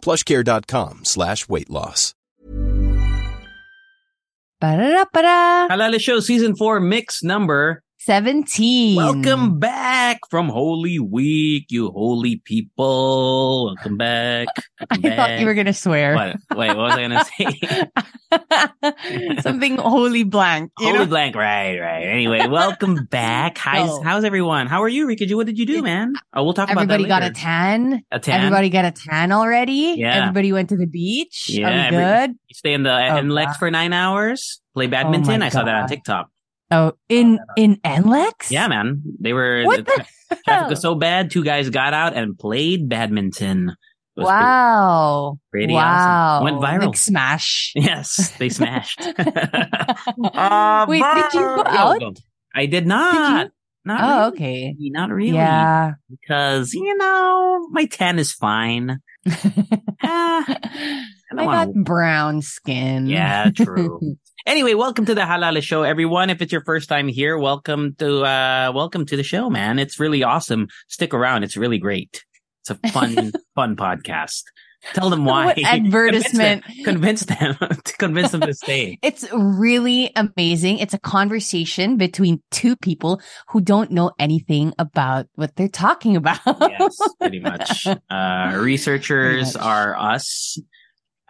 plushcare.com slash weight loss. Ba-da-da-ba-da. Halo Halo Show Season 4 Mix Number 17. Welcome back from Holy Week, you holy people. Welcome back. I Welcome thought you were going to swear. What? Wait, what was I going to say? Something holy blank. Holy know? blank. Right, right. Anyway, welcome back. How's, No. how's everyone? How are you, Rica? What did you do, man? Oh, we'll talk Everybody about that got a tan. A tan? Everybody got a tan already. Yeah. Everybody went to the beach. Yeah, every- good? You stay in the oh, NLEX God. for nine hours, play oh, badminton. my I saw that on TikTok. Oh, in in NLEX? Yeah, man. They were What the traffic hell? was so bad. Two guys got out and played badminton. Was pretty- Wow. pretty wow. awesome. Went viral. Like smash. Yes, they smashed. Uh, Wait, did you go out? I did not. Not Oh, really. okay. Not really. Yeah. Because, you know, my tan is fine. Ah, I don't got brown skin. Yeah, true. Anyway, welcome to the Halal Show, everyone. If it's your first time here, welcome to uh welcome to the show, man. It's really awesome. Stick around. It's really great. It's a fun, fun podcast. Tell them why. What advertisement. Convince them. Convince them to convince them to stay. It's really amazing. It's a conversation between two people who don't know anything about what they're talking about. yes, pretty much. Uh, researchers Pretty much. are us.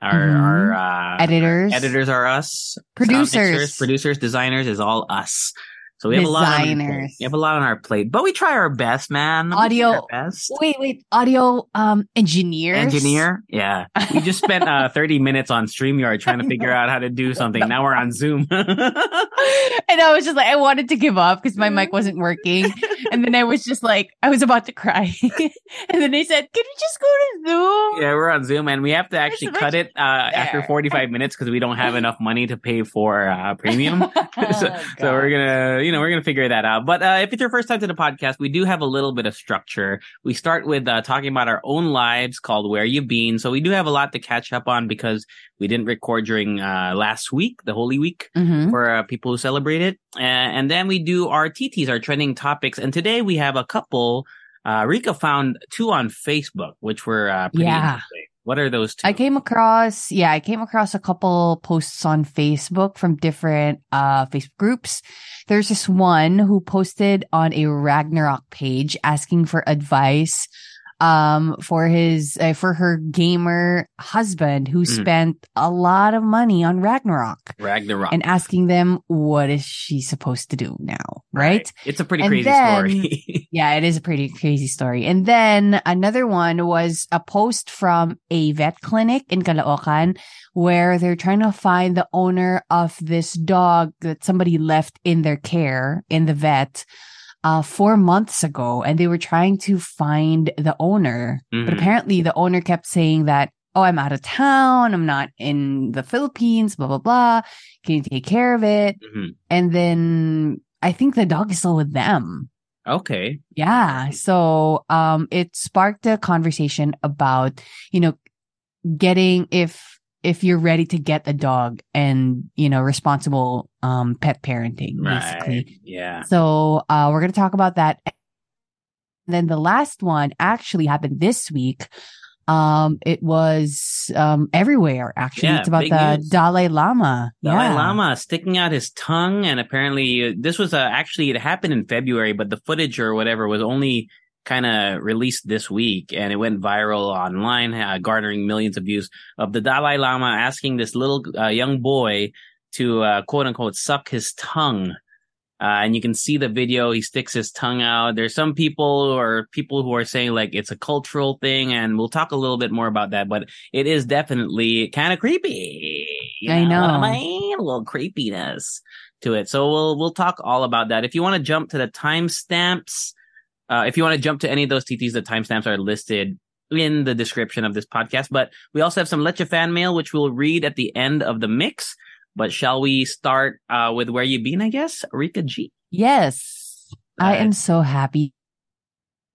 Our, Mhm. our uh, Editors. editors are us. Producers. mixers, producers, designers is all us. So we have a lot on our plate. We have a lot on our plate, but we try our best, man. Audio- our best. Wait, wait. Audio um engineer. Engineer, yeah. We just spent uh, 30 minutes on StreamYard trying to figure out how to do something. Now we're on Zoom. and I was just like, I wanted to give up because my mic wasn't working. And then I was just like, I was about to cry. and then they said, Can we just go to Zoom? Yeah, we're on Zoom and we have to actually cut it uh, after 45 minutes because we don't have enough money to pay for uh, premium. so, Oh, so we're gonna, you know, we're gonna figure that out. But uh, if it's your first time to the podcast, we do have a little bit of structure. We start with uh, talking about our own lives, called "Where You Been." So we do have a lot to catch up on because we didn't record during uh, last week, the Holy Week Mhm. for uh, people who celebrate it. And then we do our TTs, our trending topics. And today we have a couple. Uh, Rica found two on Facebook, which were uh, pretty Yeah. interesting. What are those two? I came across, yeah, I came across a couple posts on Facebook from different uh Facebook groups. There's this one who posted on a Ragnarok page asking for advice um for his uh, for her gamer husband who Mhm. spent a lot of money on Ragnarok Ragnarok. and asking them what is she supposed to do now, right? It's a pretty And crazy then- story. Yeah, it is a pretty crazy story. And then another one was a post from a vet clinic in Caloocan where they're trying to find the owner of this dog that somebody left in their care in the vet uh four months ago and they were trying to find the owner. But Mhm. apparently the owner kept saying that, Oh, I'm out of town, I'm not in the Philippines, blah blah blah. Can you take care of it? Mhm. And then I think the dog is still with them. Okay. Yeah. So um it sparked a conversation about, you know, getting if if you're ready to get a dog and, you know, responsible um pet parenting, basically. Yeah. So uh we're gonna talk about that. And then the last one actually happened this week. Um it was um everywhere actually. Yeah, it's about the news. Dalai Lama. Dalai yeah. Lama sticking out his tongue, and apparently uh, this was uh, actually it happened in February, but the footage or whatever was only kind of released this week, and it went viral online, uh, garnering millions of views of the Dalai Lama asking this little uh, young boy to uh, quote unquote suck his tongue. Uh, and you can see the video. He sticks his tongue out. There's some people or people who are saying like it's a cultural thing, and we'll talk a little bit more about that. But it is definitely kind of creepy. You I what know. I mean? A little creepiness to it. So we'll we'll talk all about that. If you want to jump to the timestamps, uh, if you want to jump to any of those TTs, the timestamps are listed in the description of this podcast. But we also have some Leche fan mail, which we'll read at the end of the mix. But shall we start uh, with where you've been? I guess Rica G. Yes. I Uh, am so happy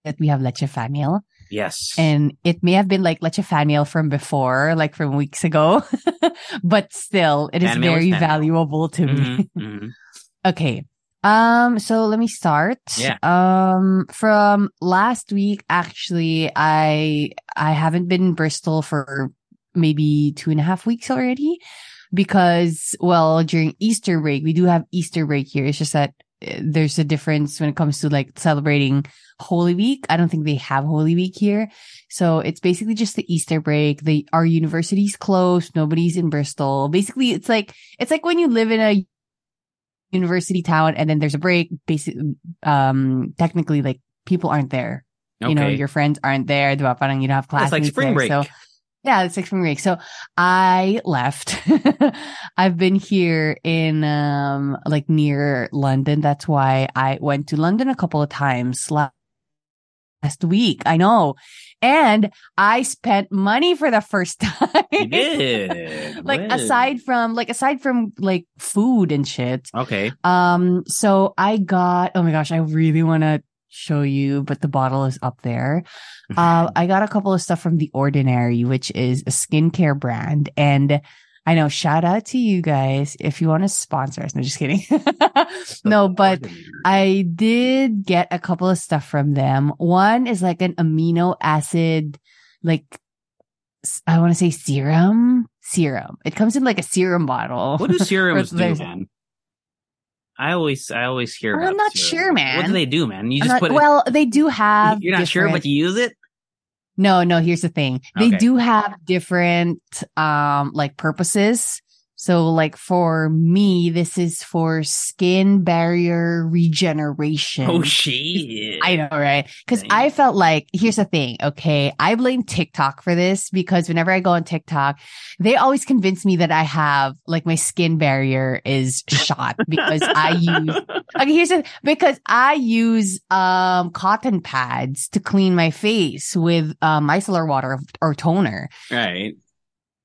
that we have Leche fan mail. Yes. And it may have been like Leche fan mail from before, like from weeks ago, but still, it is Fan mail is very valuable to me. Mhm, mhm. Okay. Um, so let me start. Yeah. Um, from last week, actually, I, I haven't been in Bristol for maybe two and a half weeks already because, well, during Easter break, we do have Easter break here. It's just that uh, there's a difference when it comes to like celebrating Holy Week. I don't think they have Holy Week here. So it's basically just the Easter break. The, our university's closed. Nobody's in Bristol. Basically, it's like, it's like when you live in a university town and then there's a break. Basically um technically like people aren't there. You know your friends aren't there. You don't have class it's like spring there. break. so yeah it's like spring break. So i left. I've been here in um like near london. That's why i went to london a couple of times. La- last week i know and i spent money for the first time You did. like Good. aside from like aside from like food and shit Okay. um so i got oh my gosh i really want to show you but the bottle is up there uh i got a couple of stuff from the ordinary which is a skincare brand and i know shout out to you guys if you want to sponsor us no just kidding no but I did get a couple of stuff from them. One is like an amino acid, like I want to say serum, serum. It comes in like a serum bottle. What do serums do, man? I always, I always hear. I'm not sure, man. What do they do, man? You just not- put it. well, they do have. You're not sure, but you use it. No, no. Here's the thing: they Okay. do have different, um, like purposes. So, like for me, this is for skin barrier regeneration. Oh shit! I know, right? Because I felt like, here's the thing. Okay. I blame TikTok for this because whenever I go on TikTok, they always convince me that I have like my skin barrier is shot because I use, okay, here's the, because I use, um, cotton pads to clean my face with, um, micellar water or toner. right.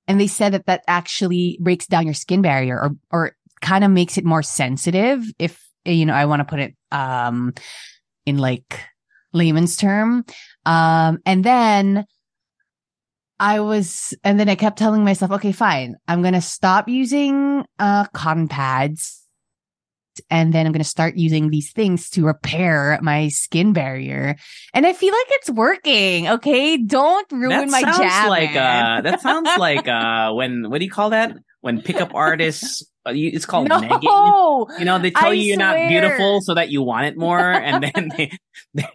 And they said that that actually breaks down your skin barrier or, or kind of makes it more sensitive. If, you know, I want to put it, um, in like layman's term. Um, and then I was, and then I kept telling myself, okay, fine. I'm going to stop using, uh, cotton pads. And then I'm going to start using these things to repair my skin barrier. And I feel like it's working. Okay. Don't ruin That my sounds like uh, that sounds like uh, when what do you call that? When pickup artists, uh, it's called negging. no, You know, they tell I you you're not beautiful so that you want it more, and then they,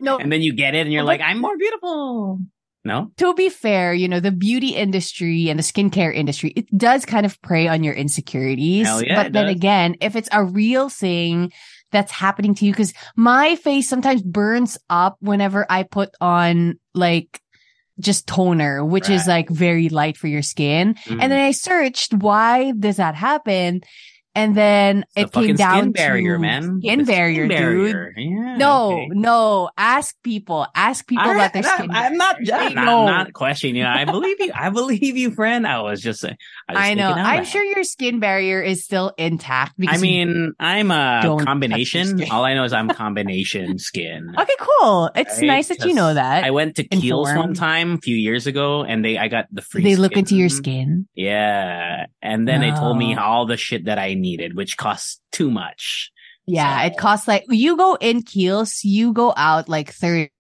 no. and then you get it, and you're like, I'm more beautiful. No, to be fair, you know, the beauty industry and the skincare industry, it does kind of prey on your insecurities. Yeah, but then does. again, if it's a real thing that's happening to you, because my face sometimes burns up whenever I put on like just toner, which is like very light for your skin. Mhm. And then I searched why does that happen? And then It's it came down skin barrier, to man. Skin The barrier, dude. barrier. Yeah, No, okay. no. Ask people. Ask people I, about their skin. am not. I'm not. I'm not questioning you. I believe you. I believe you, friend. I was just saying. I, I know. I'm loud. sure your skin barrier is still intact. I mean, I'm a combination. All I know is I'm combination skin. okay, cool. It's right? nice that you know that. I went to Kiehl's one time a few years ago, and they I got the free. they look into your skin. skin. Yeah, and then they told me ah. all the shit that I needed, which costs too much. Yeah, So- it costs like you go in Kiehl's, you go out like thirty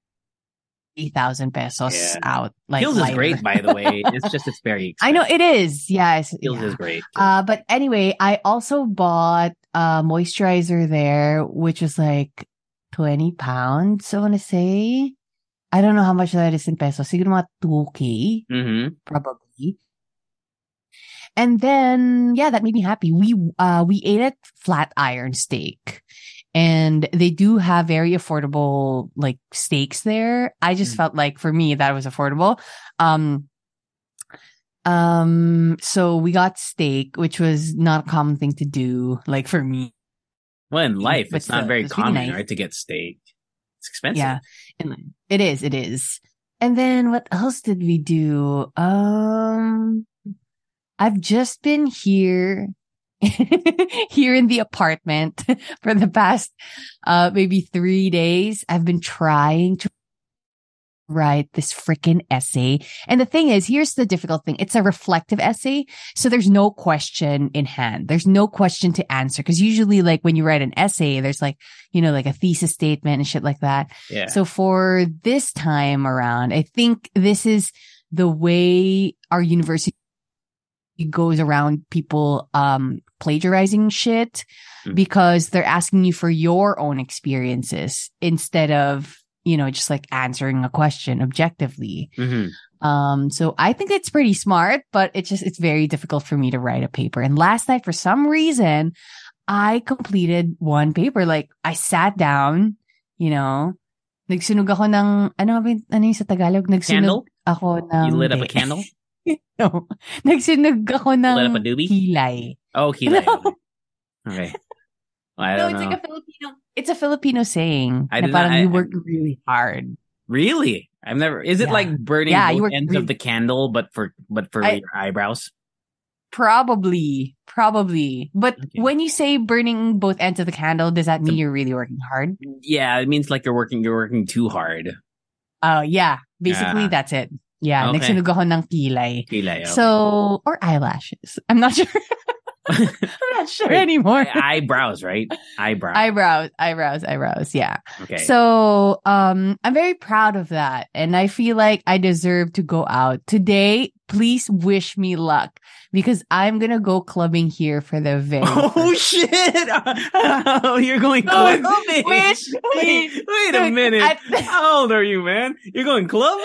thousand pesos Yeah. out. Like Kiehl's is great, by the way. It's just it's very. I know it is. Yes. Kiehl's yeah. is great. Uh, but anyway, I also bought a moisturizer there, which was like 20 pounds, I want to say. I don't know how much that is in pesos. Siguro mga 2K, mm-hmm. probably. And then, yeah, that made me happy. We, uh, we ate at Flatiron Steak and they do have very affordable, like steaks there. I just Mm. felt like for me, that was affordable. Um, um, so we got steak, which was not a common thing to do, like for me. Well, in life, But it's not still, very it's really common, nice. right, to get steak. It's expensive. Yeah. And it is, it is. And then what else did we do? Um, I've just been here, here in the apartment for the past, uh, maybe three days. I've been trying to write this freaking essay. And the thing is, here's the difficult thing. It's a reflective essay. So there's no question in hand. There's no question to answer. Cause usually like when you write an essay, there's like, you know, like a thesis statement and shit like that. Yeah. So for this time around, I think this is the way our university goes around people um plagiarizing shit Mm. because they're asking you for your own experiences instead of you know just like answering a question objectively Mhm. um so i think it's pretty smart but it's just it's very difficult for me to write a paper and last night for some reason i completed one paper like i sat down you know nagsunog ako ng ano ano yung sa tagalog nagsunog Candle? ako ng You lit up a candle? no. Nagsunog ako ng Lit up a doobie? kilay. Oh, kilay. No. Okay. Well, I no, don't it's know. like a Filipino. It's a Filipino saying. I parang not- you I- work really hard. Really? I've never. Is it Yeah. like burning Yeah, both ends really- of the candle, but for but for I- your eyebrows? Probably, probably. But Okay. when you say burning both ends of the candle, does that mean you're really working hard? Yeah, it means like you're working. You're working too hard. Oh, yeah. Basically, Yeah. that's it. Yeah. Okay. Nagsunog ako ng kilay. Kilay. okay. So, or eyelashes. I'm not sure. I'm not sure Wait, anymore. eyebrows, right? Eyebrows. eyebrows, eyebrows, eyebrows. Yeah. okay. So, um, I'm very proud of that. And I feel like I deserve to go out today. Please wish me luck because I'm going to go clubbing here for the very Oh shit! oh, you're going clubbing. wish wait, me- wait a minute. How old are you, man? You're going clubbing?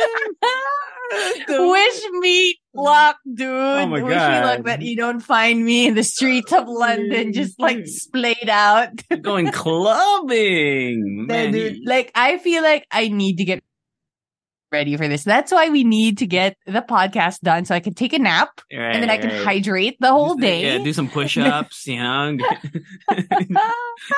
wish me luck, dude. Oh wish me luck God. that you don't find me in the streets of London just like splayed out. Going clubbing, man. dude, like I feel like I need to get ready for this. That's why we need to get the podcast done so I can take a nap Right, and then I can right. hydrate the whole day. Yeah, do some push-ups. You know,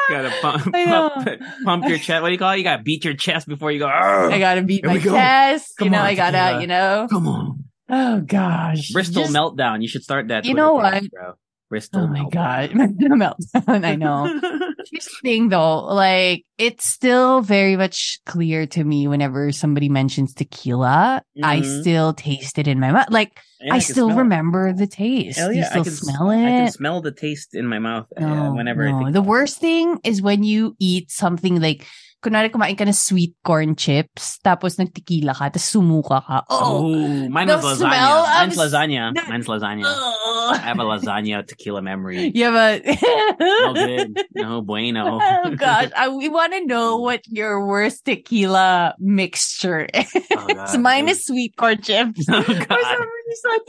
gotta pump, know. pump, pump your chest. What do you call it? You gotta beat your chest before you go. I gotta beat my go. chest. Come you know, on, I gotta, tequila. you know. Come on, Oh gosh. Bristol Just- meltdown. You should start that. You Twitter know what? Oh my meltdown. god. meltdown. I know. Here's the thing though, like it's still very much clear to me whenever somebody mentions tequila, I Mhm. still taste it in my mouth. Like Yeah, I, can still smell it. remember the taste. Hell yeah, I can smell I can smell the taste in my mouth uh, No, whenever I no. think. The worst thing is when you eat something like kunwari kumain ka ng sweet corn chips, tapos nagtequila ka, tapos sumuka ka. Oh, Oh, mine was lasagna. Mine's lasagna. the- Mine's lasagna. I have a lasagna tequila memory. Yeah, but No good. No bueno. oh gosh, I, we want to know what your worst tequila mixture is. Oh, God. Mine is sweet corn chips. Oh, For God. some reason,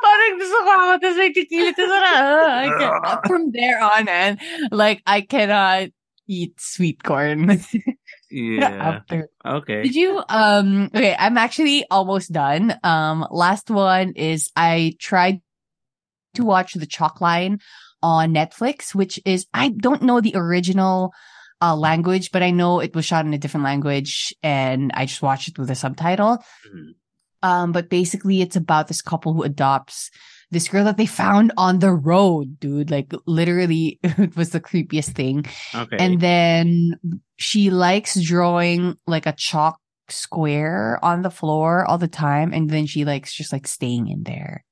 parang gusto ko ako, tapos may tequila, tapos ah, from there on, and like I cannot eat sweet corn Yeah. after. Okay. Did you um okay, I'm actually almost done. Um last one is I tried to watch the chalk line on Netflix, which is I don't know the original uh language, but I know it was shot in a different language and I just watched it with a subtitle. Mhm. Um but basically it's about this couple who adopts this girl that they found on the road, dude. Like literally it was the creepiest thing. Okay. And then she likes drawing like a chalk square on the floor all the time. And then she likes just like staying in there.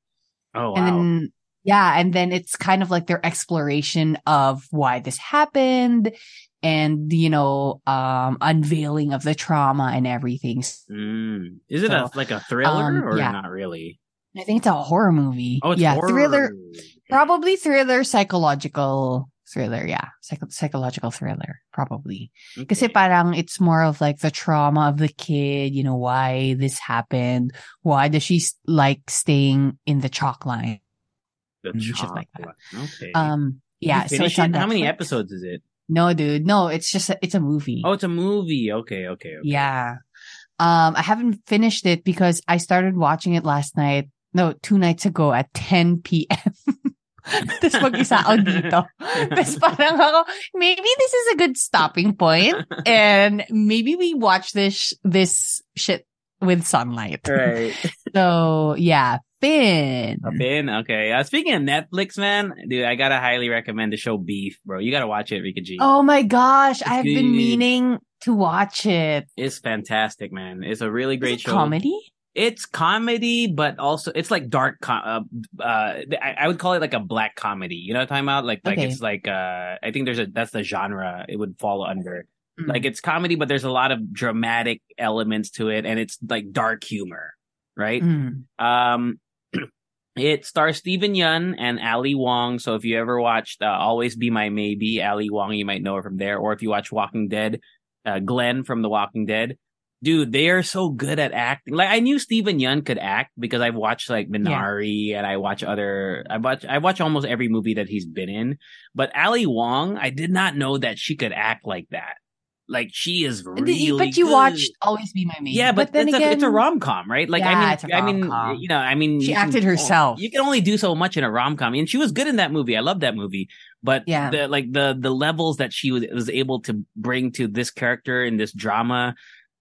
oh wow. And then, yeah. And then it's kind of like their exploration of why this happened and, you know, um, unveiling of the trauma and everything. Mm. Is it So, a like a thriller um, or yeah. not really? I think it's a horror movie. Oh, it's yeah. horror. Thriller, probably thriller, psychological thriller. Yeah. Psycho- psychological thriller, probably. Kasi Okay. parang it's more of like the trauma of the kid, you know, why this happened. Why does she like staying in the chalk line? The shit like that. Okay. Um, yeah. So it's on? How many episodes is it? No, dude. No, it's just, a, it's a movie. Oh, it's a movie. Okay, okay, okay. Yeah. Um, I haven't finished it because I started watching it last night. No, two nights ago at 10 p.m. Tapos mag-isa ako dito. Tapos parang ako, maybe this is a good stopping point and maybe we watch this, this shit with sunlight. Right. So yeah, Finn. A Finn. Okay. Uh, speaking of Netflix, man, dude, I gotta highly recommend the show Beef, bro. You gotta watch it, Rica G. Oh my gosh, It's I've been meaning to watch it. It's fantastic, man. It's a really great it show. comedy? It's comedy, but also it's like dark. Com- uh, uh, I, I would call it like a black comedy. You know what I'm talking about? Like, like Okay. it's like uh, I think there's a that's the genre it would fall under. Mm. Like it's comedy, but there's a lot of dramatic elements to it, and it's like dark humor, right? Mm. Um, it stars Steven Yeun and Ali Wong. So if you ever watched uh, Always Be My Maybe, Ali Wong, you might know her from there. Or if you watch Walking Dead, uh, Glenn from The Walking Dead. Dude, they are so good at acting. Like I knew Steven Yeun could act because I've watched like Minari and I watch other I watch I watch almost every movie that he's been in. But Ali Wong, I did not know that she could act like that. Like she is really but you good. watched Always Be My Maybe. Yeah, but, then it's, again, a, it's a rom com, right? Like, Yeah, I mean, I mean, you know, I mean, She can- acted herself. You can only do so much in a rom com, and she was good in that movie. I love that movie, but Yeah. the like the the levels that she was was able to bring to this character in this drama,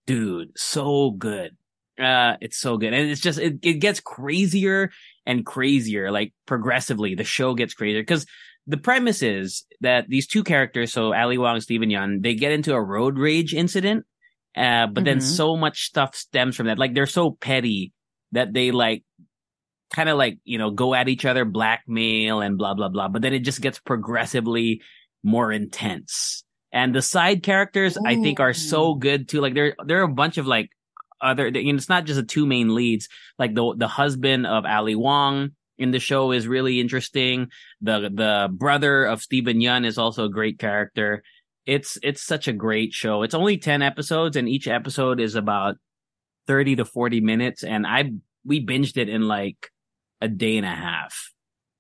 dude, so good. Uh, it's so good, and it's just it, it gets crazier and crazier, like progressively. The show gets crazier because the premise is that these two characters, so Ali Wong and Steven Yeun, they get into a road rage incident. Uh, but then Mhm. so much stuff stems from that. Like they're so petty that they like kind of like, you know, go at each other, blackmail and blah, blah, blah. But then it just gets progressively more intense. And the side characters, I think, are so good too. Like there, there are a bunch of like other, you know, it's not just the two main leads. Like the, the husband of Ali Wong in the show is really interesting. The, the brother of Steven Yeun is also a great character. It's, it's such a great show. It's only 10 episodes and each episode is about 30 to 40 minutes. And I, we binged it in like a day and a half.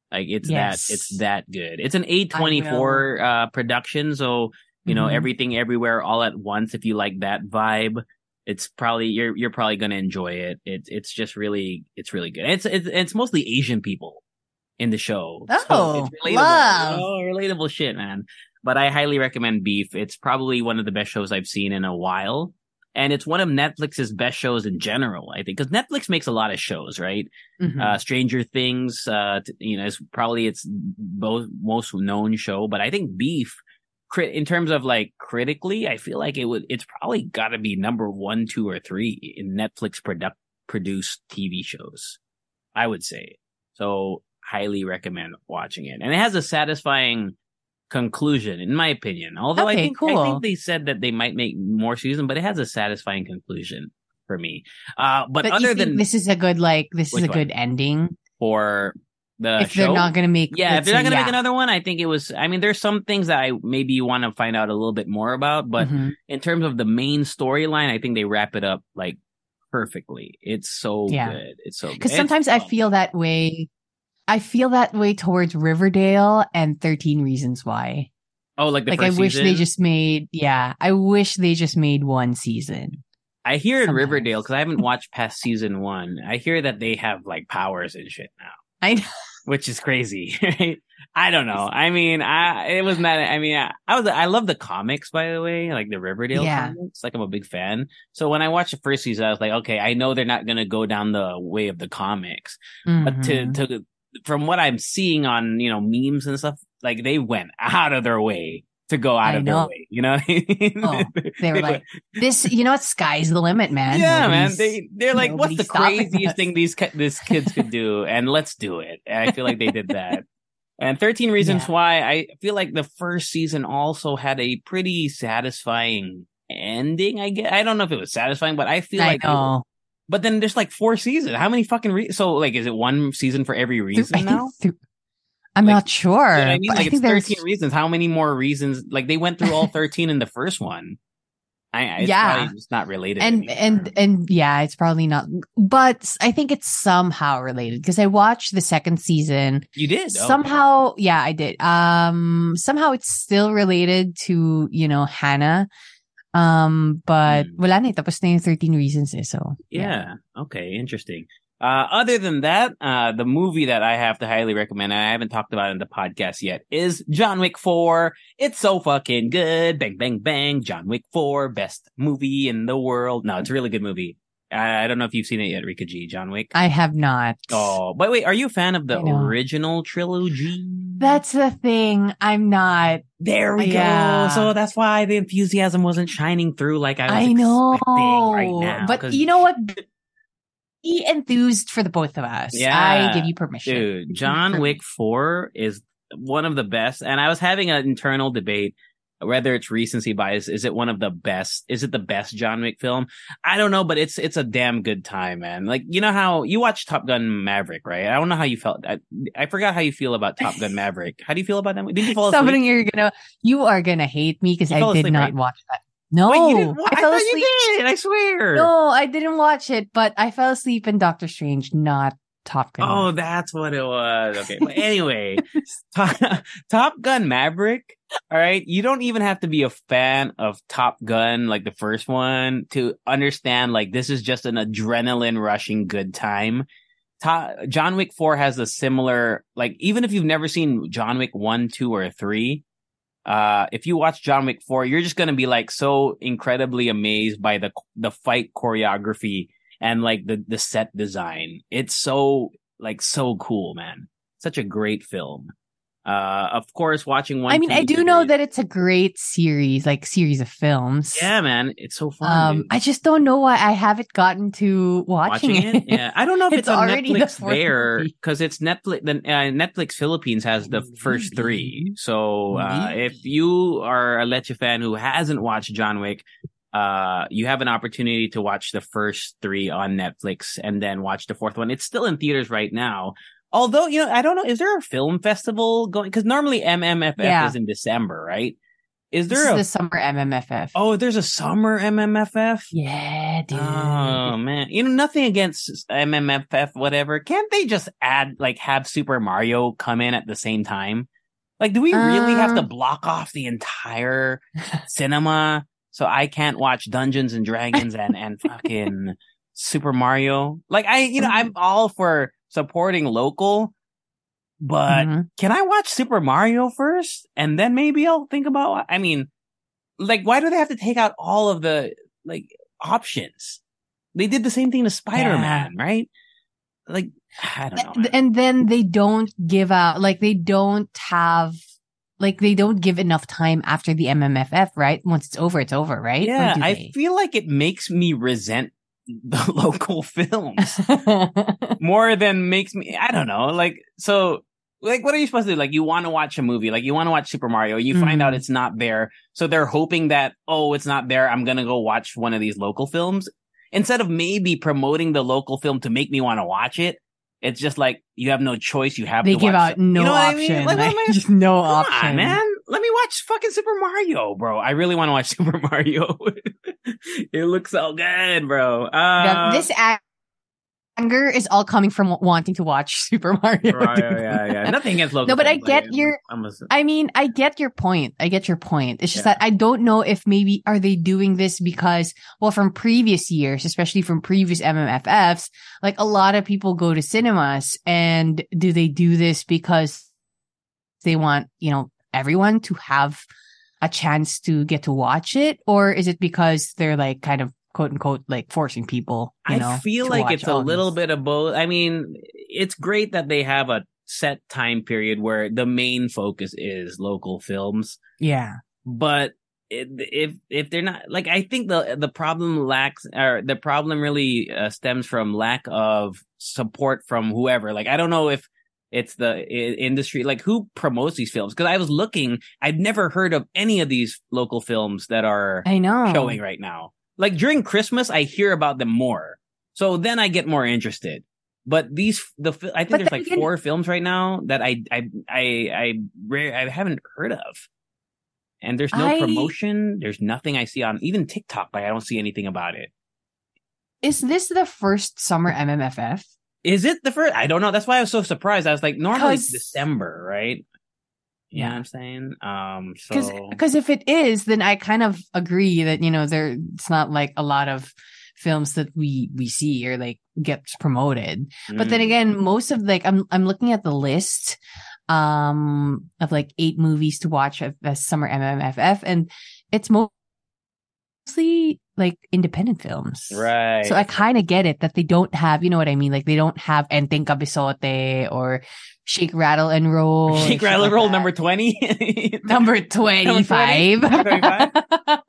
Like it's Yes. that, it's that good. It's an A24 uh, production. So, you know, Mhm. everything everywhere all at once. If you like that vibe, it's probably, you're, you're probably going to enjoy it. It's, it's just really, it's really good. It's, it's, it's mostly Asian people in the show. Oh, it's relatable. love. Oh, relatable shit, man. But I highly recommend Beef. It's probably one of the best shows I've seen in a while. And it's one of Netflix's best shows in general, I think, because Netflix makes a lot of shows, right? Mhm. Uh, Stranger Things, uh, t- you know, is probably its both most known show, but I think Beef, crit in terms of like critically, I feel like it would, it's probably got to be number one, two, or three in Netflix product produced TV shows. I would say. So highly recommend watching it. And it has a satisfying conclusion, in my opinion. Although I Okay, think I think they said that they might make more seasons, but it has a satisfying conclusion for me. Uh, but, but other than this is a good like this is a one? good ending for the if show, they're not gonna make yeah, if they're not gonna make another one, I think it was. I mean, there's some things that I maybe you want to find out a little bit more about, but Mhm. in terms of the main storyline, I think they wrap it up like perfectly. It's so Yeah. good. It's so. Because sometimes I feel that way. I feel that way towards Riverdale and 13 Reasons Why. oh, like the like I wish they just made, yeah, I wish they just made one season. I hear in sometimes. Riverdale because I haven't watched past season one. I hear that they have like powers and shit now, I which is crazy. Right? I don't know. I mean, I it was not. I mean, I, I was. I love the comics, by the way, like the Riverdale Yeah. comics. Like I'm a big fan. So when I watched the first season, I was like, okay, I know they're not gonna go down the way of the comics, but to Mhm. to from what I'm seeing on you know memes and stuff, like they went out of their way to go out I of their way. You know, what I mean? Oh, they were like, this, you know what? Sky's the limit, man. yeah, man. They they're like, what's the craziest us." thing these these kids could do, and let's do it. And I feel like they did that. And 13 Reasons Yeah. Why, I feel like the first season also had a pretty satisfying ending. I get. I don't know if it was satisfying, but I feel I like. it- know. but then there's like four seasons. How many fucking re- so like is it one season for every reason now? I'm Like, not sure. You know I mean, like I think it's there's 13 reasons. How many more reasons? Like they went through all 13 in the first one. I, it's Yeah. probably just not related. and anymore. and and yeah, it's probably not, but I think it's somehow related because I watched the second season. you did. Somehow, yeah, I did. Um, somehow it's still related to you know Hannah. Um, but Hmm. wala na, eh, tapos na yung 13 reasons eh, so Yeah. Okay. Interesting. Uh, other than that, uh, the movie that I have to highly recommend, and I haven't talked about in the podcast yet, is John Wick 4. It's so fucking good. Bang, bang, bang. John Wick 4, best movie in the world. No, it's a really good movie. I, I don't know if you've seen it yet, Rica G. John Wick. I have not. oh, but wait, are you a fan of the original trilogy? That's the thing. I'm not. there we Yeah. go. So that's why the enthusiasm wasn't shining through like I was I know. right now. but you know what? Be enthused for the both of us. Yeah. I give you permission. Dude, John Wick 4 is one of the best. And I was having an internal debate whether it's recency bias. Is it one of the best? Is it the best John Wick film? I don't know, but it's it's a damn good time, man. Like you know how you watch Top Gun Maverick, right? I don't know how you felt. I, I forgot how you feel about Top Gun Maverick. How do you feel about that? Did you fall asleep? Something you're gonna, you are gonna hate me because I did asleep, not right? watch that. No, Wait, you didn't wa- I, fell thought asleep. did. I swear. No, I didn't watch it, but I fell asleep in Doctor Strange, not Top Gun. Oh, that's what it was. Okay. But anyway, Top, Top Gun Maverick. All right. You don't even have to be a fan of Top Gun, like the first one, to understand like this is just an adrenaline rushing good time. To- John Wick 4 has a similar, like, even if you've never seen John Wick 1, 2, or 3, uh, if you watch John Wick 4, you're just going to be like so incredibly amazed by the, the fight choreography and like the, the set design. It's so, like, so cool, man. Such a great film. Uh, of course, watching one. I mean, I do three- know that it's a great series, like series of films. Yeah, man. It's so fun. Um, dude. I just don't know why I haven't gotten to watching, watching it. Yeah, I don't know if it's, It's on already Netflix fourth there because it's Netflix. The uh, Netflix Philippines has the first three. So uh, Maybe. if you are a Leche fan who hasn't watched John Wick, uh, you have an opportunity to watch the first three on Netflix and then watch the fourth one. It's still in theaters right now. Although you know, I don't know. Is there a film festival going? Because normally MMFF Yeah. is in December, right? Is This there is a the summer MMFF. oh? There's a summer MMFF. yeah, dude. Oh man, you know nothing against MMFF, whatever. Can't they just add like have Super Mario come in at the same time? Like, do we really have to Um, block off the entire cinema so I can't watch Dungeons and Dragons and and fucking Super Mario? Like, I you know I'm all for supporting local, but Mhm. can I watch Super Mario first and then maybe I'll think about? I mean, like, why do they have to take out all of the like options? They did the same thing to Spider Man, right? Like, I don't know. And- and then they don't give out like they don't have like they don't give enough time after the MMFF, right? Once it's over, it's over, right? Yeah, I feel like it makes me resent the local films more than makes me. I don't know. Like, so. Like, what are you supposed to do? Like, you want to watch a movie, like you want to watch Super Mario, you find Mhm. out it's not there. So they're hoping that, oh, it's not there. I'm going to go watch one of these local films. Instead of maybe promoting the local film to make me want to watch it, it's just like you have no choice. You have they to give watch out no you know what I option. mean? Like, am I- just no Come option. on, man. Let me watch fucking Super Mario, bro. I really want to watch Super Mario. it looks so good, bro. Uh, this anger is all coming from wanting to watch Super Mario. Right, yeah, yeah. Nothing against local. No, but I get your- I'm a, I mean, I get your point. I get your point. It's just Yeah. that I don't know if maybe are they doing this because, well, from previous years, especially from previous MMFFs, like a lot of people go to cinemas and do they do this because they want, you know, everyone to have a chance to get to watch it? Or is it because they're like kind of quote unquote like forcing people, you know? I feel like it's a little these? bit of both. I mean, it's great that they have a set time period where the main focus is local films. Yeah. but if if they're not like I think the the problem lacks or the problem really uh, stems from lack of support from whoever. Like I don't know if it's the industry like who promotes these films because I was looking I've never heard of any of these local films that are I know. showing right now. Like during Christmas I hear about them more. So then I get more interested. But these the I think But there's like again- four films right now that I I I I rare I haven't heard of. And there's no I- promotion. There's nothing I see on even TikTok. Like I don't see anything about it. Is this the first summer MMFF? Is it the first? I don't know. That's why I was so surprised. I was like, normally it's December, right? You know Yeah. what I'm saying? Um, Because so because if it is, then I kind of agree that you know there it's not like a lot of films that we we see or like gets promoted. But then mm, again, most of like I'm I'm looking at the list um of like eight movies to watch of as summer MMFF, and it's mostly like independent films. Right. So I kind of get it that they don't have, you know what I mean? Like they don't have Enteng Kabisote or Shake, Rattle, and Roll. Shake, and rattle, like roll that. number 20. Number 25. Number 25?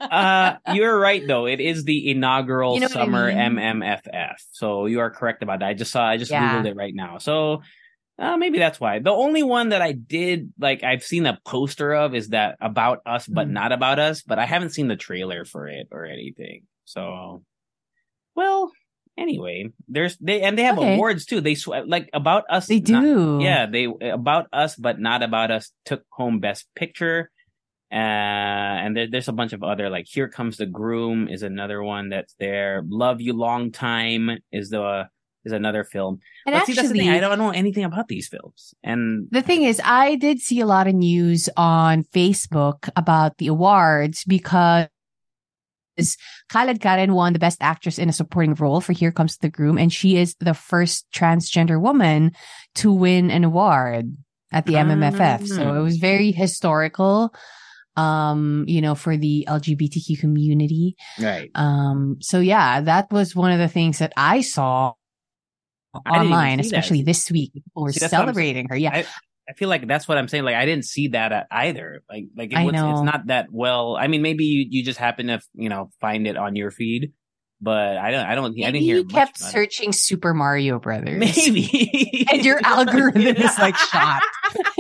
uh, you're right though. It is the inaugural You know what I summer mean? MMFF. So you are correct about that. I just saw, I just Yeah. Googled it right now. So uh, maybe that's why. The only one that I did, like, I've seen a poster of is that About Us, but Mm. not About Us, but I haven't seen the trailer for it or anything. So, well, anyway, there's, they, and they have Okay. awards too. They, sw- like, About Us. they not- do. yeah, they about us, but not about us. Took home best picture, uh, and there, there's a bunch of other like "Here Comes the Groom" is another one that's there. "Love You Long Time" is the is another film. And but see, that's the actually, thing. I don't know anything about these films, and The thing is, I did see a lot of news on Facebook about the awards because Khaled Karen won the Best Actress in a Supporting Role for Here Comes the Groom, and she is the first transgender woman to win an award at the MMFF. So Ah. it was very historical, um, you know, for the LGBTQ community. right. Um, so yeah, that was one of the things that I saw I didn't even online, see that. especially this week. People were See, celebrating her. Yeah. I, I feel like that's what I'm saying. Like I didn't see that either. Like like it I was, know. it's not that well. I mean, maybe you, you just happen to you know find it on your feed, but I don't I don't I didn't hear. you kept it. searching Super Mario Brothers. Maybe. And your algorithm is like shot.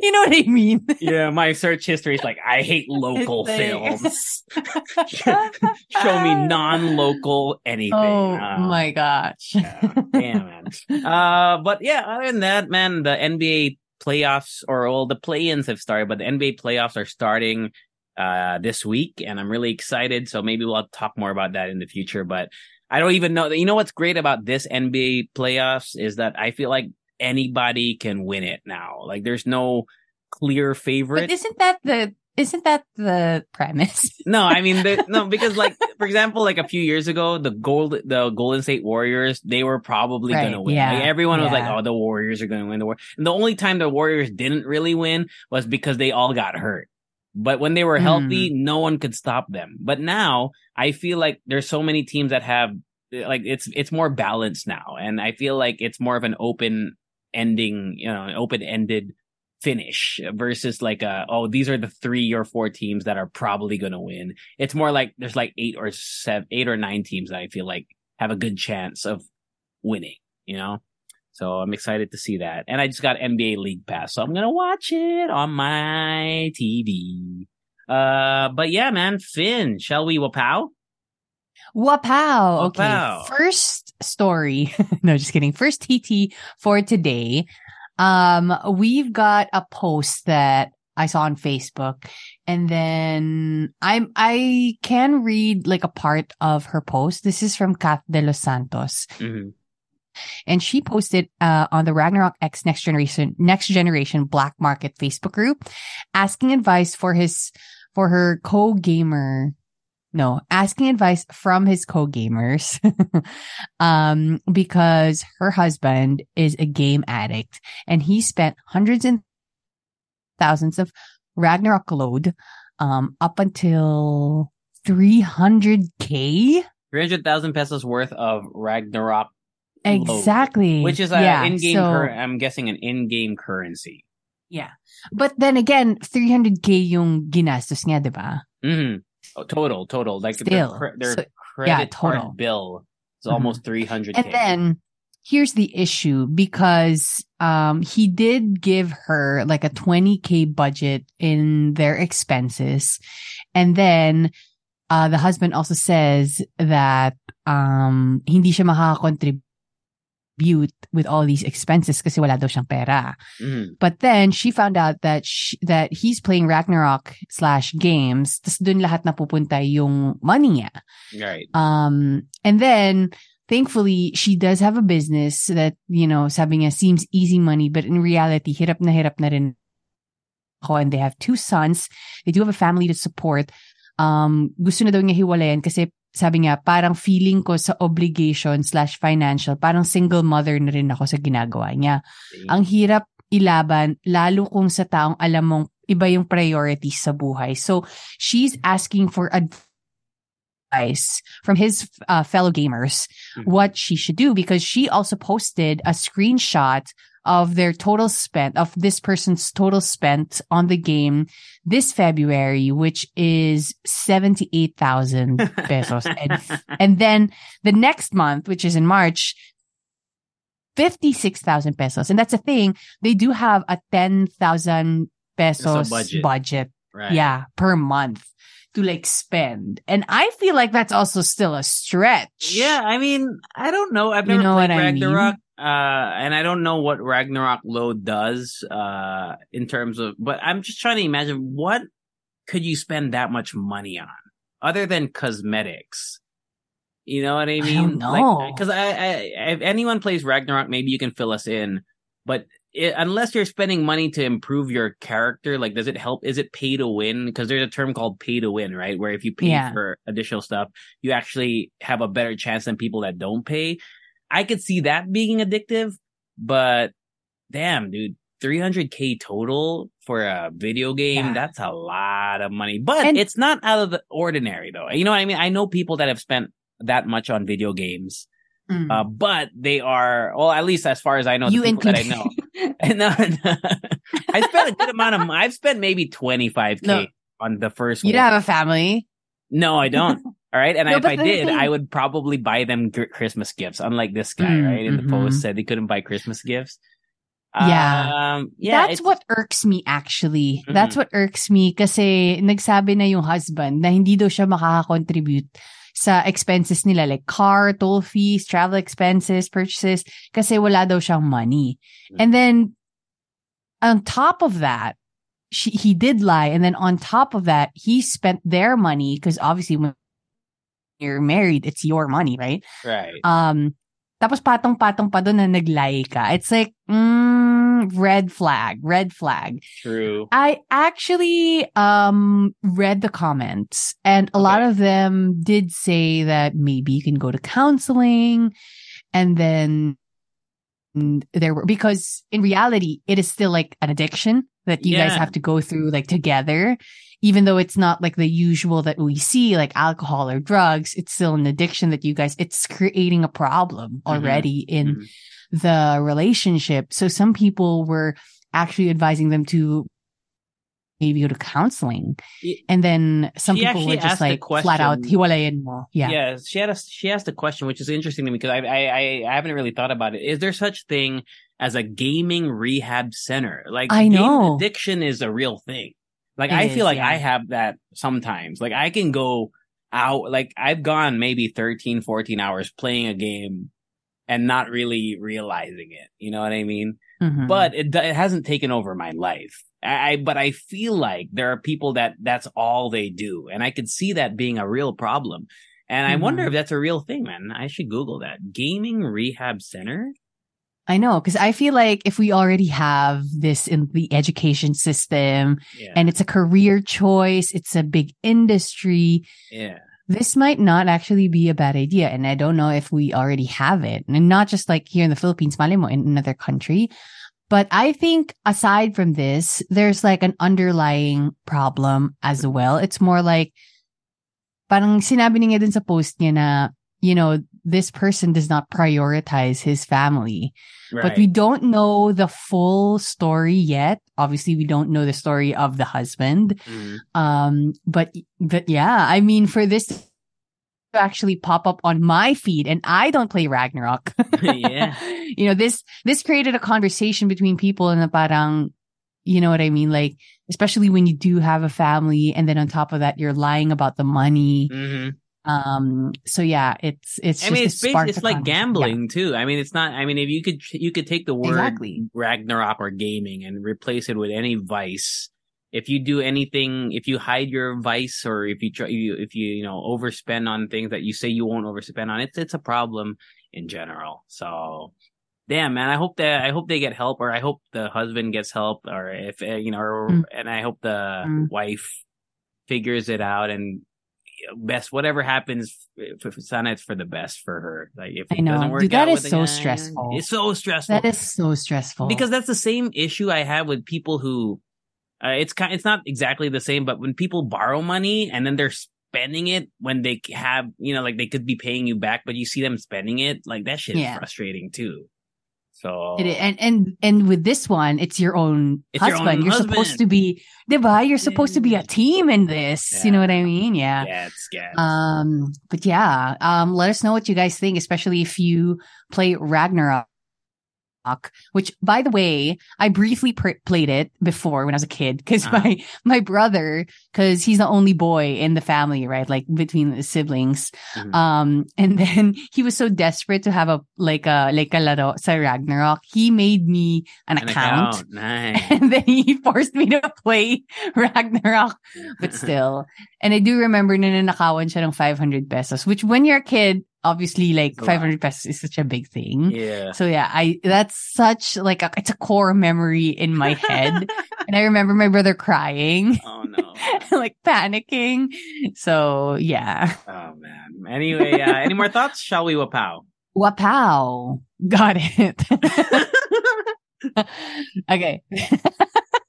you know what I mean? yeah, my search history is like I hate local films. Show me non-local anything. Oh Uh, my gosh. yeah, damn man. Uh, but yeah, other than that, man, the NBA playoffs or well, the play-ins have started, but the NBA playoffs are starting uh this week, and I'm really excited. So maybe we'll talk more about that in the future. But I don't even know. You know what's great about this NBA playoffs is that I feel like anybody can win it now. Like there's no clear favorite. But isn't that the isn't that the premise? No, I mean, the, no, because like, for example, like a few years ago, the gold, the Golden State Warriors, they were probably Right, going to win. yeah, Like everyone was like, oh, the Warriors are going to win the war. And the only time the Warriors didn't really win was because they all got hurt. But when they were healthy, Mm. no one could stop them. But now I feel like there's so many teams that have like it's it's more balanced now, and I feel like it's more of an open ending, you know, an open ended finish versus like uh oh these are the three or four teams that are probably going to win. It's more like there's like eight or seven, eight or nine teams that I feel like have a good chance of winning. You know. So I'm excited to see that. And I just got NBA League Pass, so I'm gonna watch it on my TV. Uh, but yeah, man, Finn, shall we wapow? Wapow. Okay. First story. no, just kidding. First TT for today. Um, we've got a post that I saw on Facebook and then I'm, I can read like a part of her post. This is from Kath de los Santos Mhm. and she posted uh, on the Ragnarok X Next Generation Next Generation Black Market Facebook group asking advice for his for her co-gamer no asking advice from his co-gamers um because her husband is a game addict and he spent hundreds and thousands of Ragnarok load um up until 300k 300,000 pesos worth of Ragnarok, Load, exactly which is a yeah, in-game, so- cur- I'm guessing an in-game currency. Yeah. But then again, 300k yung ginastos niya, di ba? Oh, total, total. Like Still. their, their So- credit yeah, total. card bill is Mhm. almost 300k. And then here's the issue because um he did give her like a 20k budget in their expenses. And then uh the husband also says that um hindi siya with all these expenses kasi wala daw siyang pera. Mhm. But then she found out that sh that he's playing Ragnarok slash games. Tapos dun lahat napupunta yung money niya. right. Um, and then thankfully she does have a business that, you know, sabi niya seems easy money, but in reality, hirap na hirap na rin ako and they have two sons. They do have a family to support. Um, gusto na daw niya hiwalayan kasi sabi niya, parang feeling ko sa obligation slash financial, parang single mother na rin ako sa ginagawa niya ang hirap ilaban lalo kung sa taong alam mong iba yung priorities sa buhay. So, she's asking for advice advice from his uh, fellow gamers Mhm. what she should do because she also posted a screenshot of their total spent of this person's total spent on the game this February, which is 78,000 pesos. and, and then the next month, which is in March, 56,000 pesos. And that's a thing. They do have a 10,000 pesos budget. budget. right. Yeah, per month to like spend. And I feel like that's also still a stretch. Yeah, I mean, I don't know. I've You never know played what I mean? Ragnarok, uh, and I don't know what Ragnarok load does, uh, in terms of. But I'm just trying to imagine what could you spend that much money on, other than cosmetics. You know what I I mean? don't know. Because I, I, if anyone plays Ragnarok, maybe you can fill us in. But it, unless you're spending money to improve your character, like, does it help? Is it pay to win? Because there's a term called pay to win, right? Where if you pay Yeah. for additional stuff, you actually have a better chance than people that don't pay. I could see that being addictive, but damn, dude, 300k total for a video game, Yeah. that's a lot of money. But And- it's not out of the ordinary though. You know what I mean? I know people that have spent that much on video games. Mm. Uh, but they are, well, at least as far as I know, the you people that I know. no, no. I spent a good amount of, I've spent maybe 25k No. on the first you don't have a family. No, I don't. All right. And No, if I did, thing- I would probably buy them gr- Christmas gifts, unlike this guy, Mm, right? In the mhm. post said he couldn't buy Christmas gifts. Yeah. Um, yeah. That's what irks me actually. That's Mhm. what irks me kasi nagsabi na yung husband na hindi daw siya makaka-contribute sa expenses nila like car, toll fees, travel expenses, purchases kasi wala daw siyang money. And then on top of that, she, he did lie and then on top of that, he spent their money because obviously when you're married, it's your money, right? Right. Um, tapos patong-patong pa doon na naglie ka. It's like, mm, red flag, red flag. True. I actually um read the comments and a lot of them did say that maybe you can go to counseling and then there were because in reality it is still like an addiction that you guys have to go through like together even though it's not like the usual that we see like alcohol or drugs it's still an addiction that you guys it's creating a problem Mhm. already in Mhm. the relationship. So some people were actually advising them to maybe go to counseling. And then some She people were just like flat out, question- hiwalayan mo. Yeah. Yeah, she had a she asked a question which is interesting to me because I I I- I haven't really thought about it. Is there such thing as a gaming rehab center? Like I know. addiction is a real thing. Like It I is, feel like yeah. I have that sometimes. Like I can go out like I've gone maybe 13 14 hours playing a game and not really realizing it. You know what I mean? Mhm. but it, it hasn't taken over my life. I, I but I feel like there are people that that's all they do, and I could see that being a real problem. And I wonder Mhm. if that's a real thing, man. I should Google that. Gaming rehab center. I know, because I feel like if we already have this in the education system Yeah, and it's a career choice, it's a big industry, yeah, this might not actually be a bad idea. And I don't know if we already have it. And not just like here in the Philippines, Malimo in another country. But I think aside from this, there's like an underlying problem as well. It's more like, parang sinabi niya dun sa post niya na, you know, this person does not prioritize his family. right. But we don't know the full story yet. Obviously, we don't know the story of the husband. Mhm. Um, but but yeah, I mean, for this to actually pop up on my feed, and I don't play Ragnarok. Yeah. you know this this created a conversation between people, and the parang, you know what I mean, like especially when you do have a family, and then on top of that, you're lying about the money. Mhm. Um, so yeah, it's it's. I just mean, it's basically, it's like gambling too. I mean, it's not. I mean, if you could you could take the word Exactly. Ragnarok or gaming and replace it with any vice. If you do anything, if you hide your vice or if you try, you, if you, you know, overspend on things that you say you won't overspend on, it's, it's a problem in general. So, damn, man, I hope that, I hope they get help or I hope the husband gets help or if, uh, you know, or, Mm. and I hope the Mm. wife figures it out and best, whatever happens, for, for Sana, it's for the best for her. Like, if I it know. doesn't work Dude, that out is with so guy, stressful. It's so stressful That is so stressful because that's the same issue I have with people who uh, it's kind it's not exactly the same but when people borrow money and then they're spending it when they have, you know, like they could be paying you back, but you see them spending it, like that shit Yeah. is frustrating too. So It, and and and with this one, it's your own It's your husband. own You're supposed to be, diba? You're supposed to be a team in this. You know what I mean? Yeah. yeah, it's yeah. Um, but yeah, um, let us know what you guys think, especially if you play Ragnarok. Which, by the way, I briefly pr- played it before when I was a kid because Uh-huh. my my brother, because he's the only boy in the family, right? Like between the siblings. Mhm. Um, and then he was so desperate to have a like a like a laro sa Ragnarok, he made me an, An account. account. Nice. And then he forced me to play Ragnarok but still. And I do remember na nanakawan siya ng 500 pesos, which when you're a kid, obviously like It's a lot. 500 pesos is such a big thing. yeah. So yeah, I, that's such like a, it's a core memory in my head. and I remember my brother crying, Oh no. like panicking. So yeah. Oh man. Anyway, uh, any more thoughts? Shall we wapow? Wapow. Got it. okay.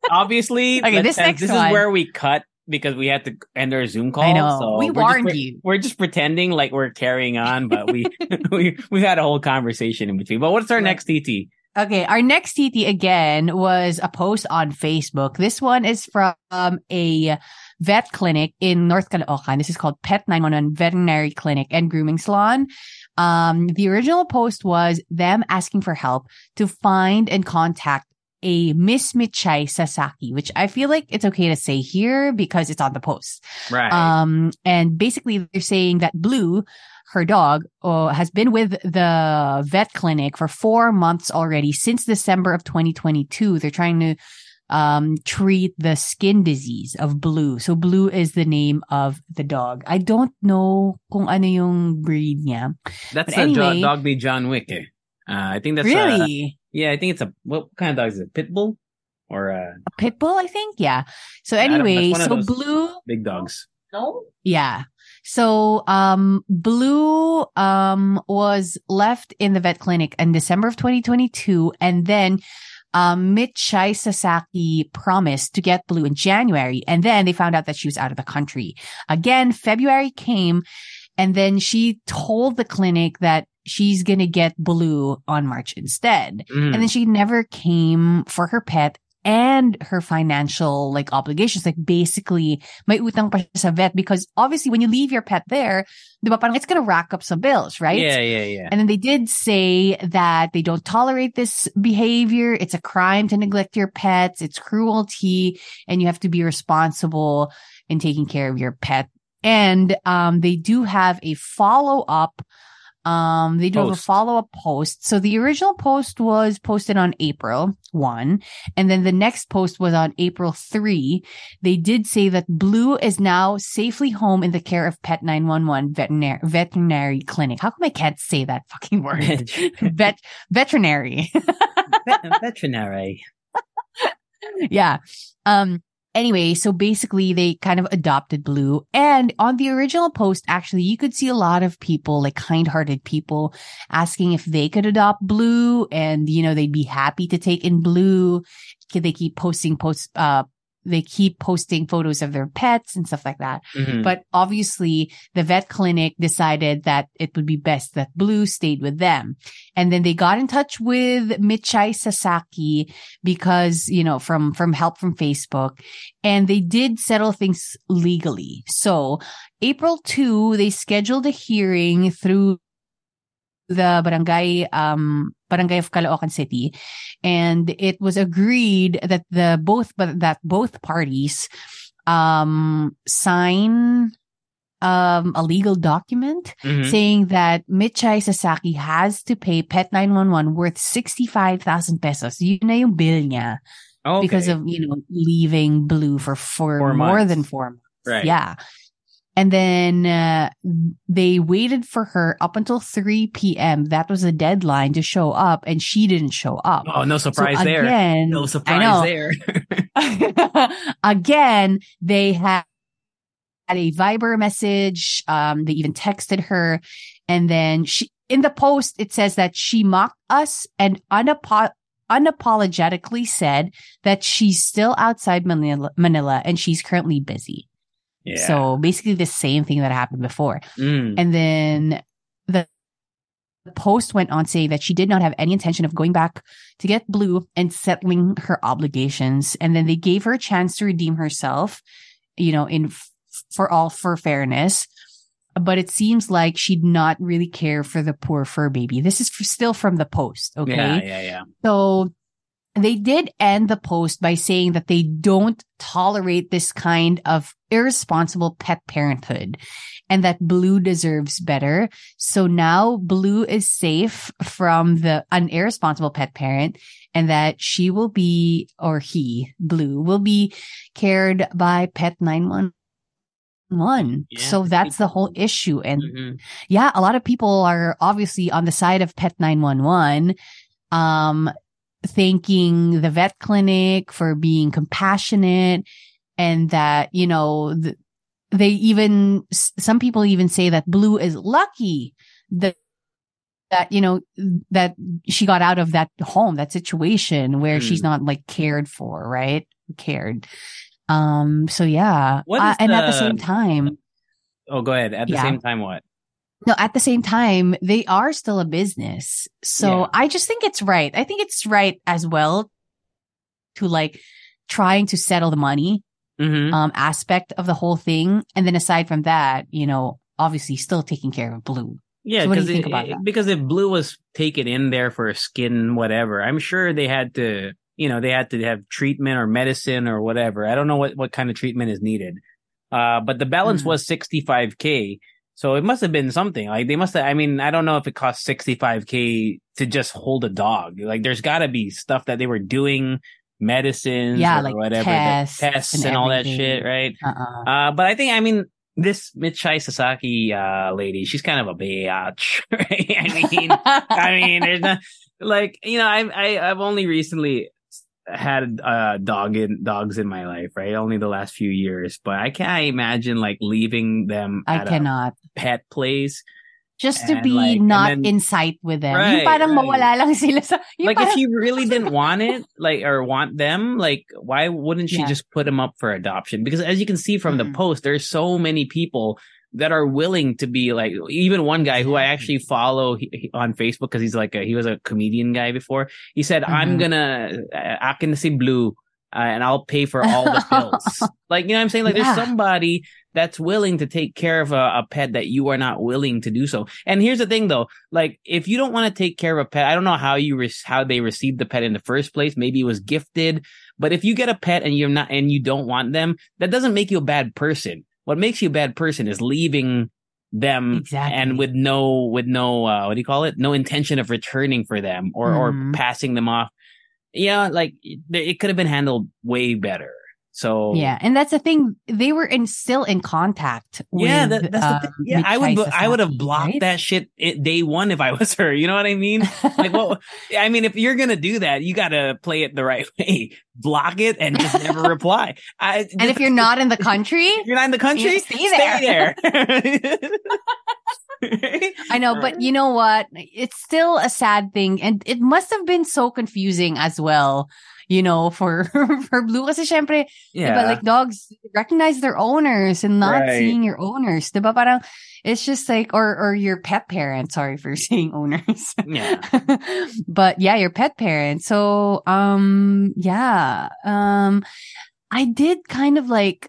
Obviously, Okay, this next this one. is where we cut because we had to end our Zoom call. I know. So We just warned pre- you. We're just pretending like we're carrying on, but we we we had a whole conversation in between. But what's our Right. next TT? Okay, our next TT again was a post on Facebook. This one is from a vet clinic in North Caloocan. This is called Pet 911 Veterinary Clinic and Grooming Salon. Um, the original post was them asking for help to find and contact a Miss Michai Sasaki, which I feel like it's okay to say here because it's on the post. Right. Um, and basically they're saying that Blue, her dog, uh, has been with the vet clinic for four months already since December of 2022. They're trying to um, treat the skin disease of Blue. So Blue is the name of the dog. I don't know kung ano yung breed niya. that's but a anyway- dog named John Wick. Eh? Uh, I think that's a- really? Yeah, I think it's a what kind of dog is it? Pit bull or a a pit bull, I think. Yeah. So I don't know. anyway, It's one of so those- Blue big dogs? No. Yeah. So, um, Blue, um, was left in the vet clinic in December of 2022. And then, um, Michai Sasaki promised to get Blue in January. And then they found out that she was out of the country. Again, February came and then she told the clinic that she's going to get Blue on March instead. Mhm. And then she never came for her pet and her financial like obligations. Like basically, may utang pa sa vet because obviously when you leave your pet there, di ba, parang it's gonna rack up some bills, right? Yeah, yeah, yeah. And then they did say that they don't tolerate this behavior. It's a crime to neglect your pets. It's cruelty and you have to be responsible in taking care of your pet. And, um, they do have a follow up. Um, they do have a follow up post. So the original post was posted on April 1. And then the next post was on April 3. They did say that Blue is now safely home in the care of Pet 911 veterinary, veterinary clinic. How come I can't say that fucking word? Vet, veterinary. Vet- veterinary. yeah. Um, anyway, so basically they kind of adopted Blue. And on the original post, actually, you could see a lot of people, like kind hearted people asking if they could adopt Blue and, you know, they'd be happy to take in Blue. Could they keep posting posts, uh, they keep posting photos of their pets and stuff like that. Mhm. But obviously the vet clinic decided that it would be best that Blue stayed with them. And then they got in touch with Michai Sasaki because, you know, from, from help from Facebook and they did settle things legally. So April 2, they scheduled a hearing through the barangay, um, barangay of Caloocan City. And it was agreed that the both, but that both parties, um, sign, um, a legal document Mhm. saying that Michai Sasaki has to pay Pet 911 worth 65,000 pesos. Yun na yung bill niya Okay. because of, you know, leaving Blue for, for Four more months. than four months. Right. Yeah. And then uh, they waited for her up until 3 p.m. That was a deadline to show up, and she didn't show up. Oh, no surprise so there. again, No I surprise there. again, they had a Viber message. Um, they even texted her. And then she, in the post, it says that she mocked us and unapo- unapologetically said that she's still outside Manila, Manila and she's currently busy. Yeah. So basically the same thing that happened before. Mm. And then the the post went on saying that she did not have any intention of going back to get blue and settling her obligations. And then they gave her a chance to redeem herself, you know, in f- for all for fairness. But it seems like she'd not really care for the poor fur baby. This is f- still from the post. Okay. Yeah, yeah, yeah. So they did end the post by saying that they don't tolerate this kind of irresponsible pet parenthood and that Blue deserves better. So now Blue is safe from the an irresponsible pet parent and that she will be or he, Blue, will be cared by Pet 911. Yeah. So that's the whole issue. And Mhm. yeah, a lot of people are obviously on the side of Pet 911, um, thanking the vet clinic for being compassionate and that, you know, th- they even, some people even say that Blue is lucky that, that, you know, that she got out of that home, that situation where Mm. she's not like cared for, right? Cared. Um, so yeah. Uh, and at the the- same time, Oh, go ahead. At the Yeah. same time, what? No, at the same time, they are still a business. So Yeah. I just think it's right. I think it's right as well to like trying to settle the money Mm-hmm. um aspect of the whole thing. And then aside from that, you know, obviously still taking care of Blue. Yeah, So what do you because think about that? because if Blue was taken in there for a skin whatever, I'm sure they had to, you know, they had to have treatment or medicine or whatever. I don't know what what kind of treatment is needed. Uh, but the balance Mhm. was 65k, so it must have been something. Like they must have. I mean, I don't know if it cost 65k to just hold a dog. Like there's got to be stuff that they were doing, medicines, Yeah, or like whatever, tests tests and, and all that shit, right? Uh-uh. Uh, but I think, I mean, this Michai Sasaki, uh, lady, she's kind of a bitch. right? I mean, I mean, there's not, like, you know, I, I, I've only recently had, uh, dog in, dogs in my life, right? Only the last few years, but I can't imagine like leaving them I at cannot. a pet place. Just to be like, not then- in sight with them. Right, yung parang right. mawala lang sila sa, Like, parang, if she really didn't want it, like, or want them, like, why wouldn't she Yeah. just put them up for adoption? Because as you can see from Mhm. the post, there's so many people that are willing to be like, even one guy who I actually follow on Facebook because he's like a, he was a comedian guy before. He said, I'm Mhm. gonna, uh, akin na si Blue, uh, and I'll pay for all the bills. like, you know what I'm saying? Like, Yeah. there's somebody that's willing to take care of a, a pet that you are not willing to do so. And here's the thing though, like if you don't want to take care of a pet, I don't know how you re- how they received the pet in the first place. Maybe it was gifted, but if you get a pet and you're not and you don't want them, that doesn't make you a bad person. What makes you a bad person is leaving them Exactly. and with no with no uh, what do you call it? No intention of returning for them or or Mhm. passing them off. Yeah, like it could have been handled way better. So Yeah, and that's the thing. They were in still in contact. Yeah, with, that, that's the thing. Yeah, um, I would. I would have blocked right? that shit it, day one if I was her. You know what I mean? Like, well, I mean, if you're gonna do that, you gotta play it the right way. Block it and just never reply. I, and if you're not in the country, if you're not in the country, stay there. there. I know, but you know what? It's still a sad thing, and it must have been so confusing as well. You know, for for Blue, kasi syempre, yeah, diba, like dogs recognize their owners and not Right. seeing your owners. Diba, parang it's just like, or or your pet parent. Sorry for saying owners. yeah, but yeah, your pet parent. So, um, yeah, um, I did kind of like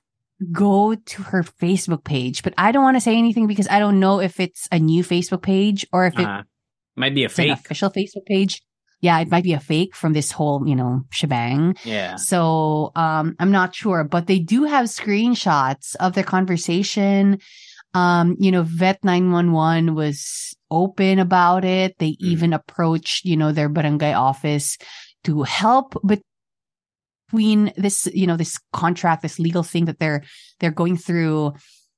go to her Facebook page, but I don't want to say anything because I don't know if it's a new Facebook page or if uh, might be a fake. official Facebook page. Yeah, it might be a fake from this whole, you know, shebang. Yeah, So, um, I'm not sure, but they do have screenshots of their conversation. Um, you know, Vet 911 was open about it. They Mm. even approached, you know, their barangay office to help between this, you know, this contract, this legal thing that they're, they're going through.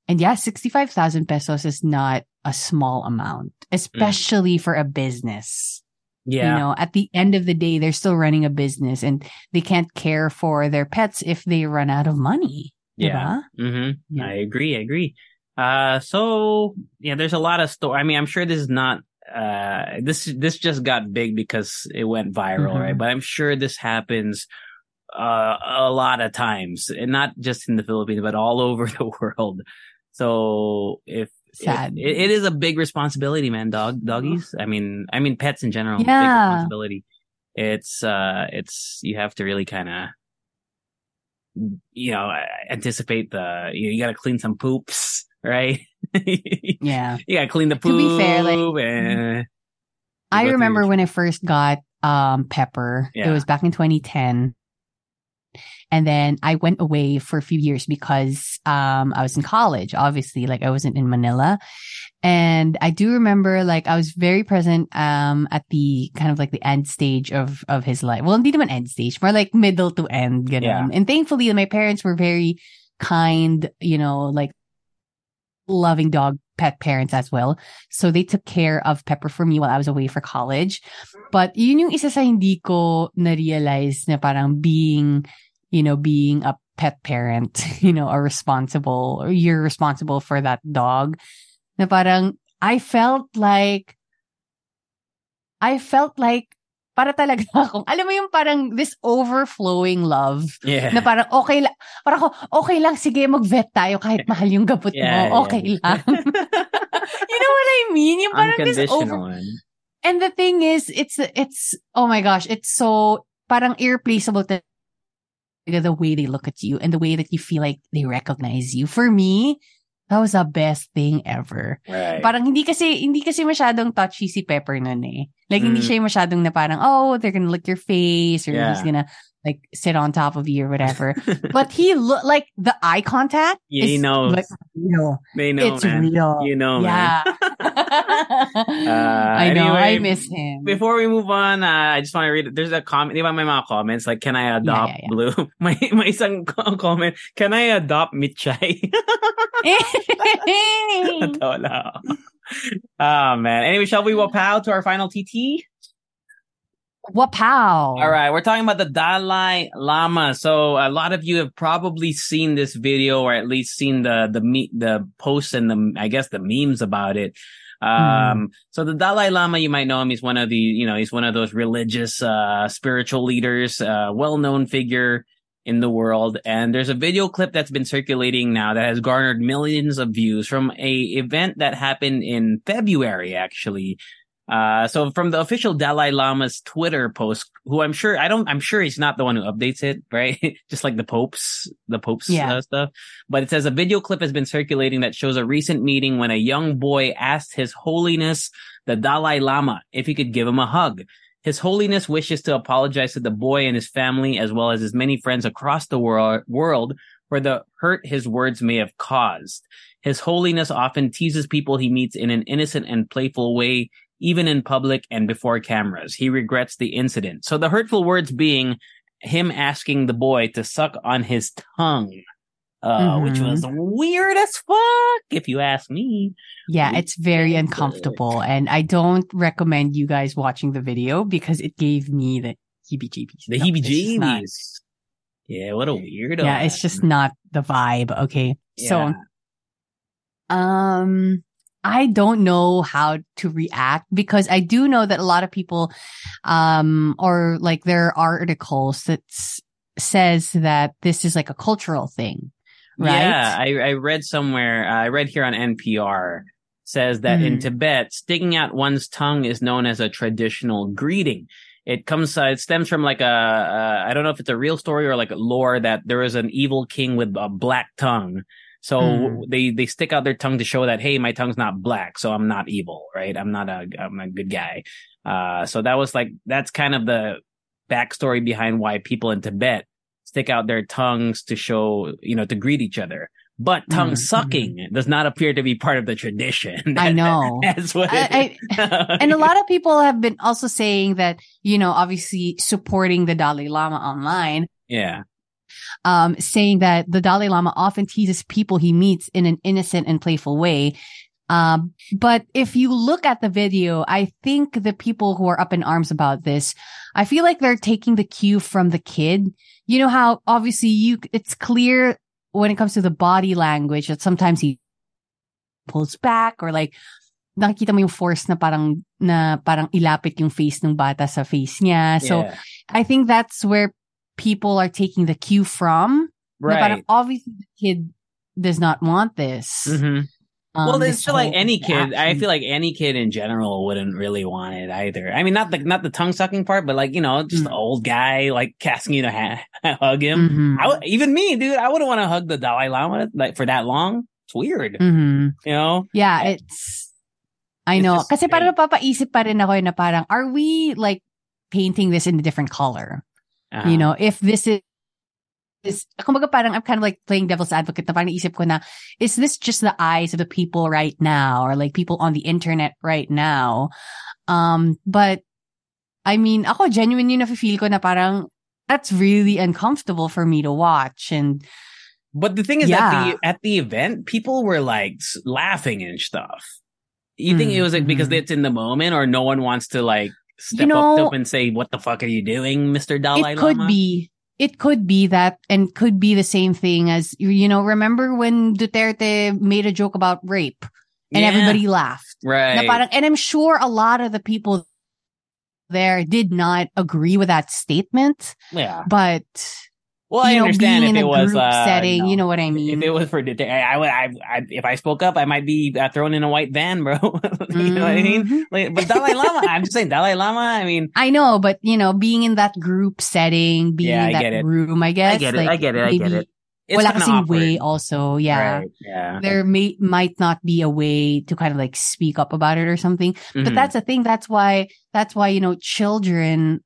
And yeah, 65,000 pesos is not a small amount, especially for a business yeah. you know at the end of the day they're still running a business and they can't care for their pets if they run out of money Yeah. diba? hmm Yeah. I agree. I agree. Uh, so yeah, there's a lot of story. I mean, I'm sure this is not, uh, this, this just got big because it went viral, Mhm. right? But I'm sure this happens uh, a lot of times, and not just in the Philippines, but all over the world. So if Sad. it, it is a big responsibility, man, dog, doggies. I mean, I mean, pets in general, big Yeah. responsibility. It's, uh, it's, you have to really kind of, you know, anticipate the, you, you got to clean some poops, right? Yeah you Yeah. got to clean the poop To be fair, like, and I remember when I first got um Pepper. It was back in 2010. And then I went away for a few years because um I was in college, obviously, like I wasn't in Manila. And I do remember like I was very present um at the kind of like the end stage of of his life. Well, hindi naman end stage, more like middle to end, ganun. Yeah. And thankfully my parents were very kind, you know, like loving dog pet parents as well. So they took care of Pepper for me while I was away for college. But yun yung isa sa hindi ko na-realize na parang being, you know, being a pet parent, you know, a responsible, or you're responsible for that dog. Na parang, I felt like, I felt like, para talaga akong, alam mo yung parang this overflowing love yeah. na parang okay lang, parang ako, okay lang, sige, mag-vet tayo kahit mahal yung gabot Yeah, mo, yeah. okay lang. you know what I mean? Yung parang this over, and the thing is, it's, it's, oh my gosh, it's so, parang irreplaceable to the way they look at you and the way that you feel like they recognize you. For me, that was the best thing ever. Right. Parang hindi kasi, hindi kasi masyadong touchy si Pepper nun eh. Like, hindi Mm. siya yung masyadong na parang, oh, they're gonna lick your face or Yeah. he's gonna like sit on top of you or whatever. but he look like the eye contact. Yeah, he knows. Like, real. they know, it's man. real. You know, man. yeah. I know. anyway, I miss him. Before we move on, uh, I just want to read. There's a comment. Di ba may mga comments like, "Can I adopt yeah, yeah. Blue?" may may isang comment. Can I adopt Mitchay? Natawa lang ako. oh man. Anyway, shall we wapow to our final TT? Wapow. All right, we're talking about the Dalai Lama. So a lot of you have probably seen this video, or at least seen the the me- the posts and the I guess the memes about it. Um, so the Dalai Lama, you might know him. He's one of the you know he's one of those religious, uh, spiritual leaders, uh, well known figure in the world. And there's a video clip that's been circulating now that has garnered millions of views from a event that happened in February, actually. Uh, so from the official Dalai Lama's Twitter post, who I'm sure, I don't, I'm sure he's not the one who updates it, right? Just like the Pope's, the Pope's Yeah. uh, stuff. But it says a video clip has been circulating that shows a recent meeting when a young boy asked His Holiness, the Dalai Lama, if he could give him a hug. His Holiness wishes to apologize to the boy and his family, as well as his many friends across the wor- world for the hurt his words may have caused. His Holiness often teases people he meets in an innocent and playful way, even in public and before cameras. He regrets the incident. So the hurtful words being him asking the boy to suck on his tongue, uh, which Mhm. was weird as fuck, if you ask me. Yeah, it's very uncomfortable. And I don't recommend you guys watching the video because it gave me the heebie jeebies. The heebie-jeebies. Yeah, what a weirdo. Yeah, it's just not the vibe. Okay. So, um, I don't know how to react because I do know that a lot of people, um, or like there are articles that says that this is like a cultural thing, right? Yeah, I, I read somewhere, uh, I read here on NPR, says that in Mm. Tibet, sticking out one's tongue is known as a traditional greeting. It comes, uh, it stems from like a, uh, I don't know if it's a real story or like a lore that there was an evil king with a black tongue. So Mm. they, they stick out their tongue to show that, hey, my tongue's not black, so I'm not evil, right? I'm not a, I'm a good guy. Uh, so that was like, that's kind of the backstory behind why people in Tibet stick out their tongues to show, you know, to greet each other. But tongue Mhm, sucking does not appear to be part of the tradition. I know. That's what I- it and a lot of people have been also saying that, you know, obviously supporting the Dalai Lama online, yeah. Um, saying that the Dalai Lama often teases people he meets in an innocent and playful way. Um, but if you look at the video, I think the people who are up in arms about this, I feel like they're taking the cue from the kid. You know how obviously you, it's clear when it comes to the body language that sometimes he pulls back or like nakikita mo yung force na parang na parang ilapit yung face ng bata sa face niya. So yeah. I think that's where people are taking the cue from. Right. parang obviously the kid does not want this. Mhm. Um, well, it's feel like any kid. I feel like any kid in general wouldn't really want it either. I mean, not the not the tongue sucking part, but like you know, just Mm. the old guy like asking you to ha- hug him. Mhm. I would, even me, dude, I wouldn't want to hug the Dalai Lama like for that long. It's weird, Mhm. you know. Yeah, it's I It's know. just Kasi parang napapaisip pa rin ako na parang are we like painting this in a different color? Uh-huh. You know, if this is is kumbaga parang I'm kind of like playing devil's advocate na parang isip ko na is this just the eyes of the people right now or like people on the internet right now um but I mean ako genuine yung nafe-feel ko na parang that's really uncomfortable for me to watch and But the thing is, Yeah. at the at the event, people were like laughing and stuff. You think Mm, it was like because mhm. it's in the moment, or no one wants to like step You know, up and say, "What the fuck are you doing, Mister Dalai Lama? it could Lama?" be it could be that and could be the same thing as you- you know remember when Duterte made a joke about rape and Yeah, everybody laughed right. Parang, and I'm sure a lot of the people there did not agree with that statement, yeah. but Well, I you know, understand being if in it a was group uh, setting, you know what I mean? If it was for Duterte, I, I would. I, I, if I spoke up, I might be uh, thrown in a white van, bro. you know what I mean? Mhm. Like, but Dalai Lama, I'm just saying Dalai Lama. I mean, I know, but you know, being in that group setting, being Yeah, in that get room, I guess. I get it, like, I get it, I get maybe it. it's Wala kinda kasing way also, yeah. Right, yeah. There may might not be a way to kind of like speak up about it or something. But Mhm. that's the thing. That's why, that's why, you know, children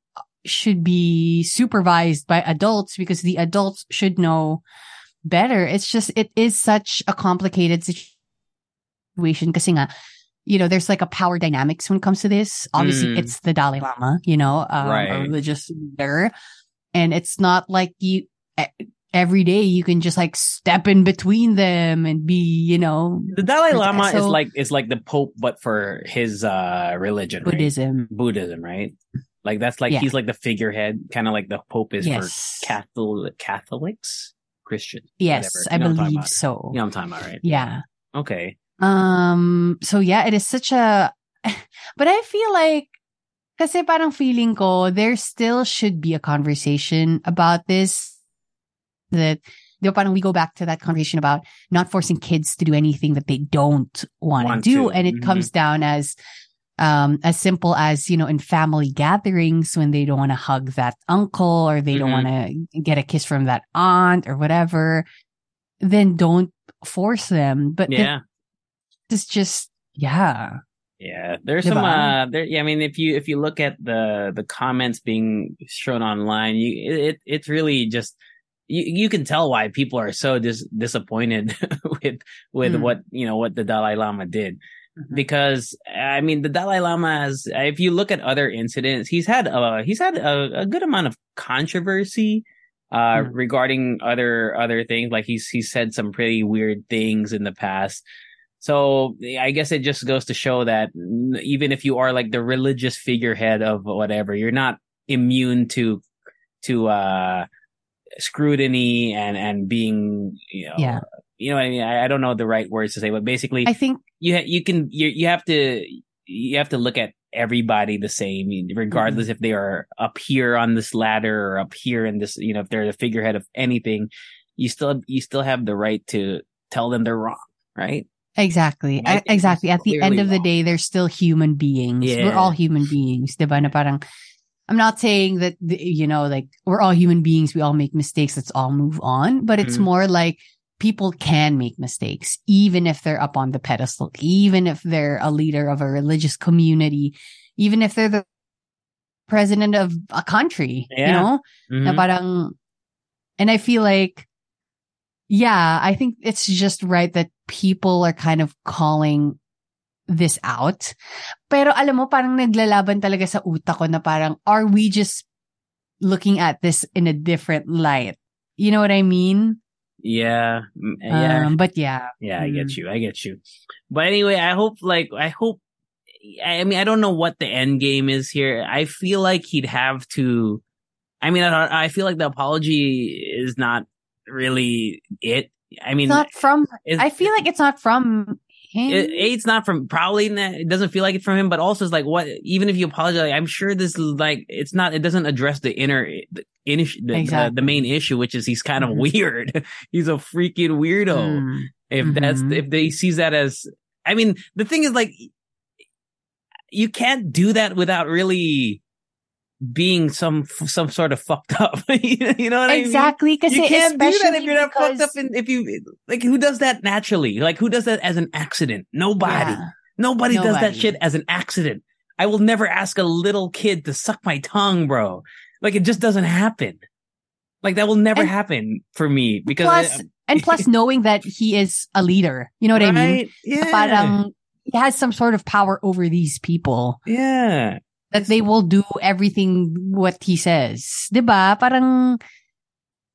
should be supervised by adults because the adults should know better. It's just, it is such a complicated situation kasi nga, you know, there's like a power dynamics when it comes to this. Obviously, Mm. it's the Dalai Lama, you know, um, Right. a religious leader. And it's not like you, every day you can just like step in between them and be, you know, the Dalai But- Lama is like is like the Pope, but for his uh religion, right? Buddhism. Buddhism, right? Like that's like Yeah. he's like the figurehead, kind of like the Pope is Yes. for Catholic Catholics, Christian. Yes. I You know I'm believe so. You know I'm talking about, right? Yeah. Okay. Um, so yeah, it is such a, but I feel like, kasi parang feeling ko, there still should be a conversation about this. That, ba, parang we go back to that conversation about not forcing kids to do anything that they don't want to Want do. to. And it Mhm. comes down as, um, as simple as, you know, in family gatherings when they don't want to hug that uncle or they don't Mhm. want to get a kiss from that aunt or whatever, then don't force them. But Yeah. it's just yeah Yeah, there's some. Uh, there. Yeah, I mean, if you if you look at the the comments being shown online, you it it's really just you you can tell why people are so dis- disappointed with with Mm. what you know what the Dalai Lama did Mhm. because I mean the Dalai Lama has if you look at other incidents, he's had uh he's had a, a good amount of controversy uh Mm. regarding other other things like he's he's said some pretty weird things in the past. So I guess it just goes to show that even if you are like the religious figurehead of whatever, you're not immune to to uh scrutiny and and being you know Yeah. you know I mean I, I don't know the right words to say but basically i think you ha- you can you you have to you have to look at everybody the same regardless Mm-hmm. if they are up here on this ladder or up here in this you know if they're the figurehead of anything you still you still have the right to tell them they're wrong right? Exactly. I I- think he's exactly. At the end of the day they're still human beings. We're all human beings. Diba na parang i'm not saying that you know like we're all human beings. We all make mistakes. Let's all move on. But it's Mhm. more like people can make mistakes even if they're up on the pedestal even if they're a leader of a religious community even if they're the president of a country you know na Mhm. parang, and I feel like, yeah, I think it's just right that people are kind of calling this out. Pero alam mo, parang naglalaban talaga sa utak ko na parang, are we just looking at this in a different light? You know what I mean? Yeah mm, yeah Um, but yeah. Yeah, I get Mm. you. I get you. But anyway, I hope like I hope I mean I don't know what the end game is here. I feel like he'd have to I mean I, I feel like the apology is not really it. I mean It's not from, I feel like it's not from it, a it's not from probably it doesn't feel like it from him but also it's like what even if you apologize i'm sure this is like it's not it doesn't address the inner the, the, exactly. the, the main issue which is he's kind of mm-hmm. weird he's a freaking weirdo mm. if mm-hmm. that's if they sees that as i mean the thing is like you can't do that without really being some some sort of fucked up. you know what exactly, I mean? Exactly, because you can't do that if you're not because... fucked up. And if you like, who does that naturally? Like, who does that as an accident? Nobody. Yeah. Nobody, Nobody does that shit as an accident. I will never ask a little kid to suck my tongue, bro. Like, it just doesn't happen. Like that will never and happen for me because plus, um, and plus knowing that he is a leader, you know what right? I mean? Um, yeah. Parang he has some sort of power over these people. Yeah that they will do everything what he says. Diba? Parang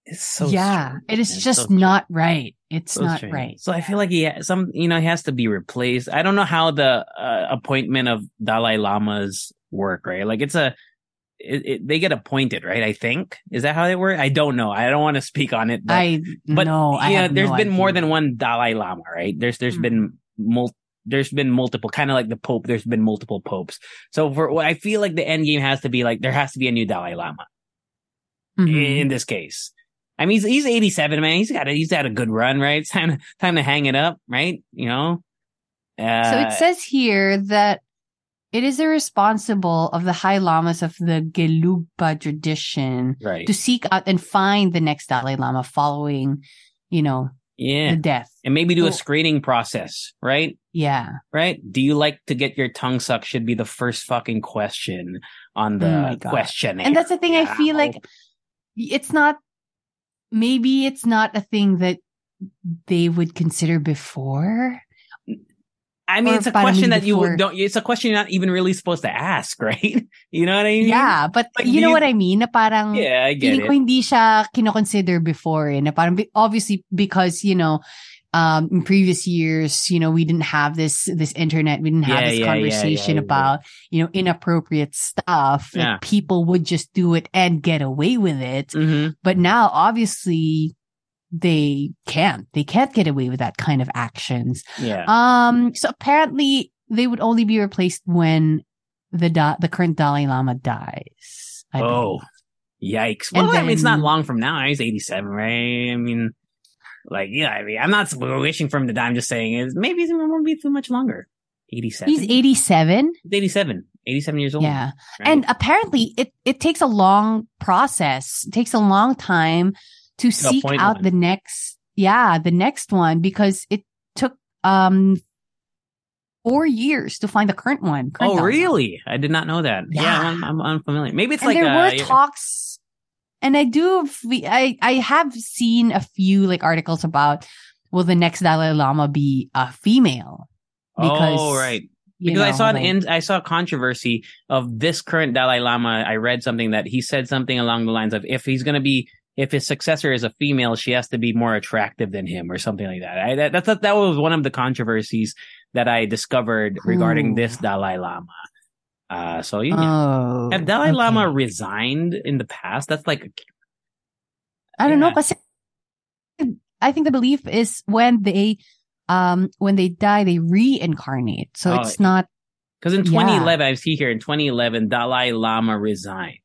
it's so yeah, strange. it is it's just so not right. It's so not strange. right. So I feel like he has some, you know, he has to be replaced. I don't know how the uh, appointment of Dalai Lamas work, right? Like it's a, it, it, they get appointed, right? I think is that how they work. I don't know. I don't want to speak on it. But, I but no, yeah, there's no been idea. more than one Dalai Lama, right? There's there's mm-hmm. been multiple there's been multiple, kind of like the Pope, there's been multiple popes. So for I feel like the end game has to be like, there has to be a new Dalai Lama mm-hmm. in this case. I mean, he's, he's 87, man. He's got a, he's had a good run, right? It's time, time to hang it up, right? You know? Uh, so it says here that it is the responsible of the high lamas of the Gelugpa tradition right. to seek out and find the next Dalai Lama following, you know, yeah. the death. And maybe do a screening process, right? Yeah. Right? Do you like to get your tongue sucked should be the first fucking question on the oh questionnaire. And that's the thing yeah. I feel like it's not maybe it's not a thing that they would consider before. I mean, it's a question that before. you don't, it's a question you're not even really supposed to ask, right? You know what I mean? Yeah, but like, you know you, what I mean? Na parang, yeah, I get it. ko hindi siya kinoconsider before eh, na parang, obviously because, you know, um, in previous years, you know, we didn't have this, this internet. We didn't have yeah, this yeah, conversation yeah, about, you know, inappropriate stuff. Like people would just do it and get away with it. Mm-hmm. But now, obviously, they can't. They can't get away with that kind of actions. Yeah. Um. So apparently, they would only be replaced when the da- the current Dalai Lama dies. I oh, believe. yikes! Well, then, I mean, it's not long from now. He's eighty-seven, right? I mean, like, yeah. I mean, I'm not wishing for him to die. I'm just saying, is maybe it won't be too much longer. 87. He's eighty seven. Eighty seven. 87 years old. Yeah. Right? And apparently it, it takes a long process. It takes a long time to seek out the next, yeah, the next one because it took, um, four years to find the current one. Current oh, really? I did not know that. Yeah, yeah I'm, I'm, unfamiliar. Maybe it's and like there uh, were talks, and I do. I I have seen a few like articles about will the next Dalai Lama be a female? Because, oh, right. Because know, I saw an like, in, I saw a controversy of this current Dalai Lama. I read something that he said something along the lines of if he's going to be if his successor is a female, she has to be more attractive than him or something like that. I, that, that, that was one of the controversies that I discovered regarding Ooh. this Dalai Lama. Uh, so yeah. Oh, have Dalai okay. Lama resigned in the past? That's like, I don't yeah. know. Kasi I think the belief is when they, um, when they die, they reincarnate. So oh, it's not. Because in 2011, yeah. I see here in 2011, Dalai Lama resigned.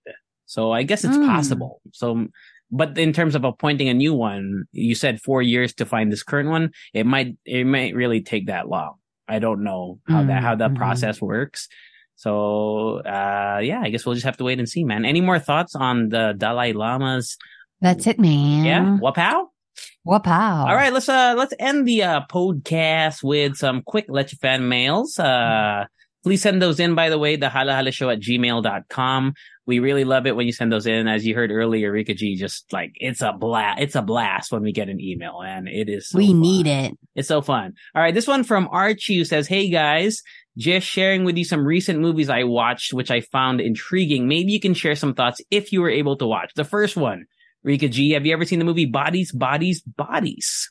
So I guess it's mm. possible. So but in terms of appointing a new one, you said four years to find this current one. It might it might really take that long. I don't know how mm-hmm. that how that mm-hmm. process works. So uh yeah, I guess we'll just have to wait and see, man. Any more thoughts on the Dalai Lama's? That's it, man. Yeah, wapow. Wapow. All right, let's uh let's end the uh podcast with some quick Leche Fan mails. Uh Please send those in, by the way, the Halo Halo show at gmail.com. We really love it when you send those in. As you heard earlier, Rica G just like, it's a blast. It's a blast when we get an email and it is. So we fun. need it. It's so fun. All right. This one from Archie who says, Hey guys, just sharing with you some recent movies I watched, which I found intriguing. Maybe you can share some thoughts if you were able to watch. The first one, Rica G, have you ever seen the movie Bodies, Bodies, Bodies?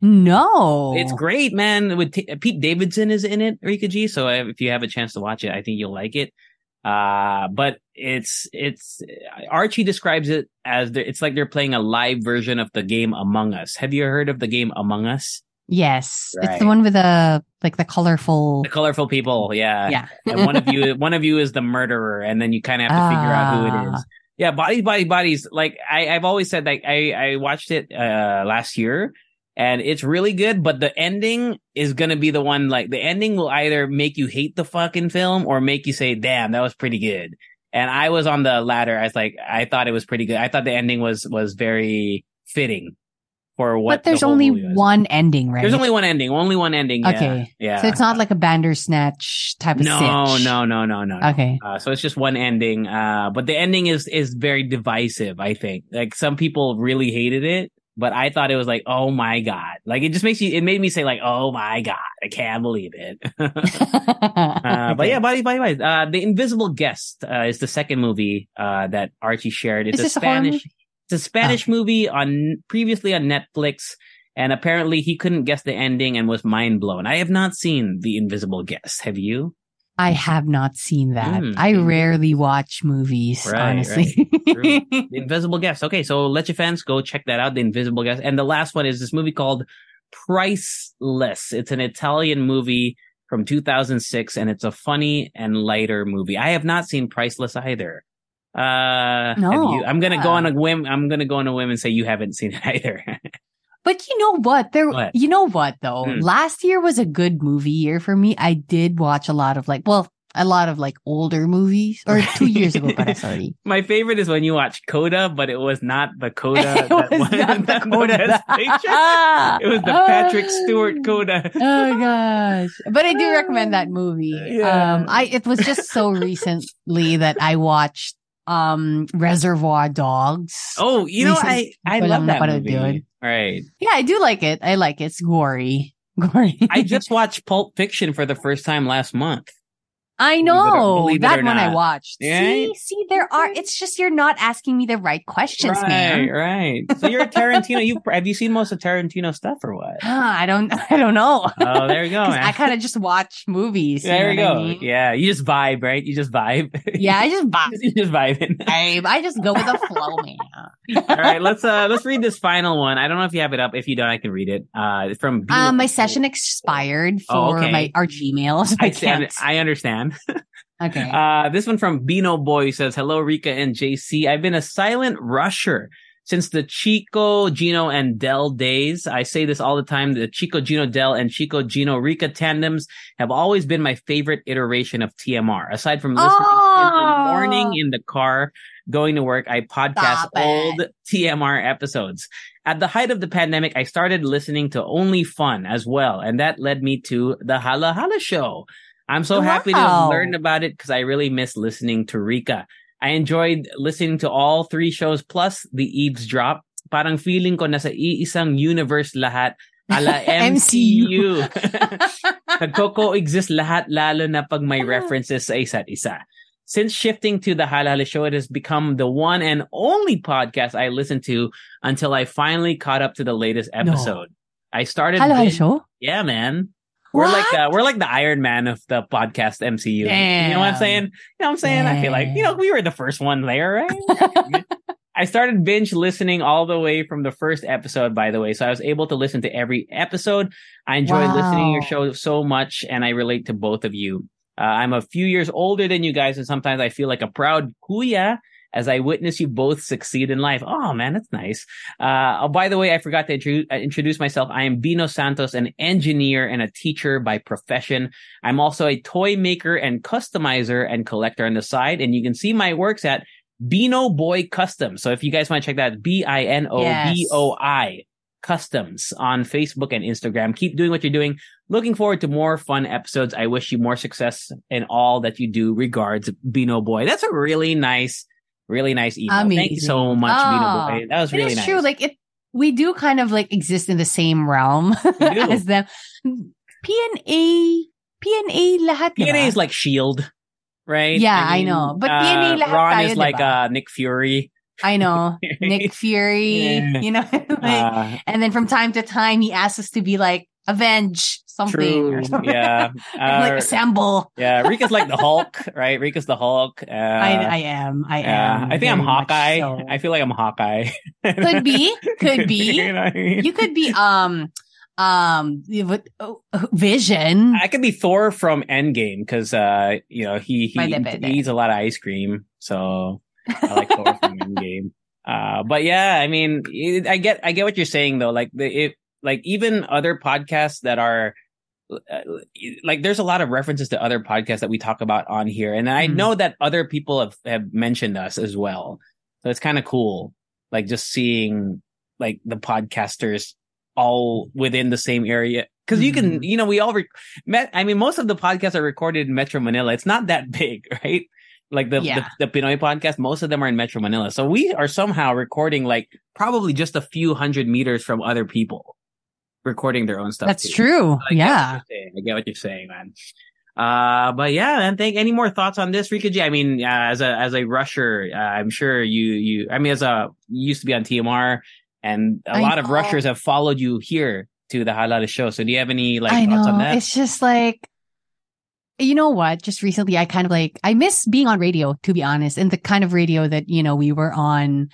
No, it's great, man. With T- Pete Davidson is in it, Rica G. So if you have a chance to watch it, I think you'll like it. Uh, but it's it's Archie describes it as it's like they're playing a live version of the game Among Us. Have you heard of the game Among Us? Yes, it's the one with the like the colorful. The colorful people, yeah. Yeah, and one of you one of you is the murderer and then you kind of have to figure out who it Ah. yeah bodies bodies bodies like I, i've always said like i i watched it uh last year and it's really good but the ending is gonna be the one like the ending will either make you hate the fucking film or make you say damn that was pretty good and i was on the latter i was like i thought it was pretty good i thought the ending was was very fitting for what but there's the only one ending, right? there's only one ending only one ending. Okay. yeah so it's not like a Bandersnatch type of no sitch. no no no no no. Okay. Uh, so it's just one ending. Uh, but the ending is is very divisive. I think like some people really hated it, but I thought it was like, oh my god, like it just makes you. It made me say like, oh my god, I can't believe it. uh, But yeah, body body body. Uh, the Invisible Guest uh, is the second movie uh, that Archie shared. It's Is a a Spanish. movie? It's a Spanish movie on previously on Netflix. And apparently he couldn't guess the ending and was mind blown. I have not seen The Invisible Guest. Have you? I have not seen that. Mm, I rarely watch movies, Right, honestly. The Invisible Guest. Okay, so let your fans go check that out. The Invisible Guest. And the last one is this movie called Priceless. It's an Italian movie from 2006, and it's a funny and lighter movie. I have not seen Priceless either. Uh, No, you? I'm gonna go on a whim. I'm gonna go on a whim and say you haven't seen it either. But you know what? There, What? you know what though? Hmm. Last year was a good movie year for me. I did watch a lot of like, well, a lot of like older movies, or two years ago, but sorry. My favorite is when you watch Coda, but it was not the Coda. It that was won not the the Coda that- It was the Patrick Stewart Coda. Oh gosh. But I do recommend that movie. Yeah. Um I it was just so recently that I watched um Reservoir Dogs. Oh, you know, I I love that movie. Right. Yeah, I do like it. I like it. It's gory. Gory. I just watched Pulp Fiction for the first time last month. I Believe it know believe it that or one I watched. Yeah. See, see, there are. It's just you're not asking me the right questions, right, man. right. So you're a Tarantino. You have you seen most of Tarantino stuff or what? Ah, I don't. I don't know. Oh, there you go. I kind of just watch movies. there you know what go. I mean? Yeah, you just vibe, right? You just vibe. Yeah, I just vibe. you just vibing. I, I just go with the flow, man. All right, let's uh let's read this final one. I don't know if you have it up. If you don't, I can read it. Uh, from Um, my session expired for Oh, okay. my our Gmail. I, I can't. I understand. okay. Uh, this one from Bino Boy says, "Hello, Rica and JC. I've been a silent rusher since the Chico, Gino, and Del days. I say this all the time. The Chico, Gino, Del, and Chico, Gino, Rica tandems have always been my favorite iteration of TMR. Aside from listening in the Oh. morning in the car going to work, I podcast old TMR episodes." At the height of the pandemic, I started listening to Only Fun as well, and that led me to the Halo Halo Show. I'm so happy to Wow. learned about it because I really miss listening to Rica. I enjoyed listening to all three shows plus the eavesdrop. Parang feeling ko nasa iisang universe lahat ala MCU. Nagko-coexist lahat lalo na pag may ah. references sa isa't isa. Since shifting to the Halo Halo Show, it has become the one and only podcast I listen to until I finally caught up to the latest episode. I started. Bin- show. Yeah, man. We're like uh, we're like the Iron Man of the podcast MCU. You know what I'm saying? You know what I'm saying? I feel like you know we were the first one there, right? I started binge listening all the way from the first episode, by the way. So I was able to listen to every episode. I enjoy Wow. listening to your show so much, and I relate to both of you. Uh, I'm a few years older than you guys, and sometimes I feel like a proud kuya as I witness you both succeed in life. Oh man, that's nice. Uh, oh, by the way, I forgot to intro- uh, introduce myself. I am Bino Santos, an engineer and a teacher by profession. I'm also a toy maker and customizer and collector on the side, and you can see my works at Bino Boy Customs. So if you guys want to check that, B I N O B O I Customs on Facebook and Instagram. Keep doing what you're doing. Looking forward to more fun episodes. I wish you more success in all that you do. Regards, Bino Boy. That's a really nice, really nice email. Thank you so much, Oh, Boy. That was really is nice. true. Like it, we do kind of like exist in the same realm as them. PNA, PNA lahat, PNA diba? is like Shield, right? Yeah, I know. But PNA lahat Ron tayo, is like uh, Nick Fury. I know Nick Fury. Yeah. You know, like, Uh, and then from time to time he asks us to be like avenge something or something. Yeah. like Uh, assemble. yeah. Rica's like the Hulk, right? Rica's the Hulk. Uh, I, I am. I am. I think I'm Hawkeye. so. I feel like I'm Hawkeye. could be. Could be. you know I mean? You could be um um oh, Vision. I could be Thor from Endgame because uh you know he he, he eats a lot of ice cream, so I like Thor from Endgame. Uh, but yeah, I mean, it, I get I get what you're saying though. Like the if like even other podcasts that are uh, like there's a lot of references to other podcasts that we talk about on here, and I Mhm. know that other people have have mentioned us as well. So it's kind of cool, like just seeing like the podcasters all within the same area. Cause you can, Mhm. you know, we all, rec- met, I mean, most of the podcasts are recorded in Metro Manila. It's not that big, right? Like the, Yeah. the, the Pinoy podcast, most of them are in Metro Manila. So we are somehow recording like probably just a few hundred meters from other people recording their own stuff. That's too. true. Yeah. you're. I get what you're saying, man. Uh, but yeah, man. Think any more thoughts on this, Rica G? I mean, uh, as a as a rusher, uh, I'm sure you you. I mean, as a you used to be on TMR, and a I lot of rushers have followed you here to the Halo Halo show. So do you have any like I thoughts know. on that? It's just like, you know what? Just recently, I kind of like, I miss being on radio, to be honest, and the kind of radio that, you know, we were on,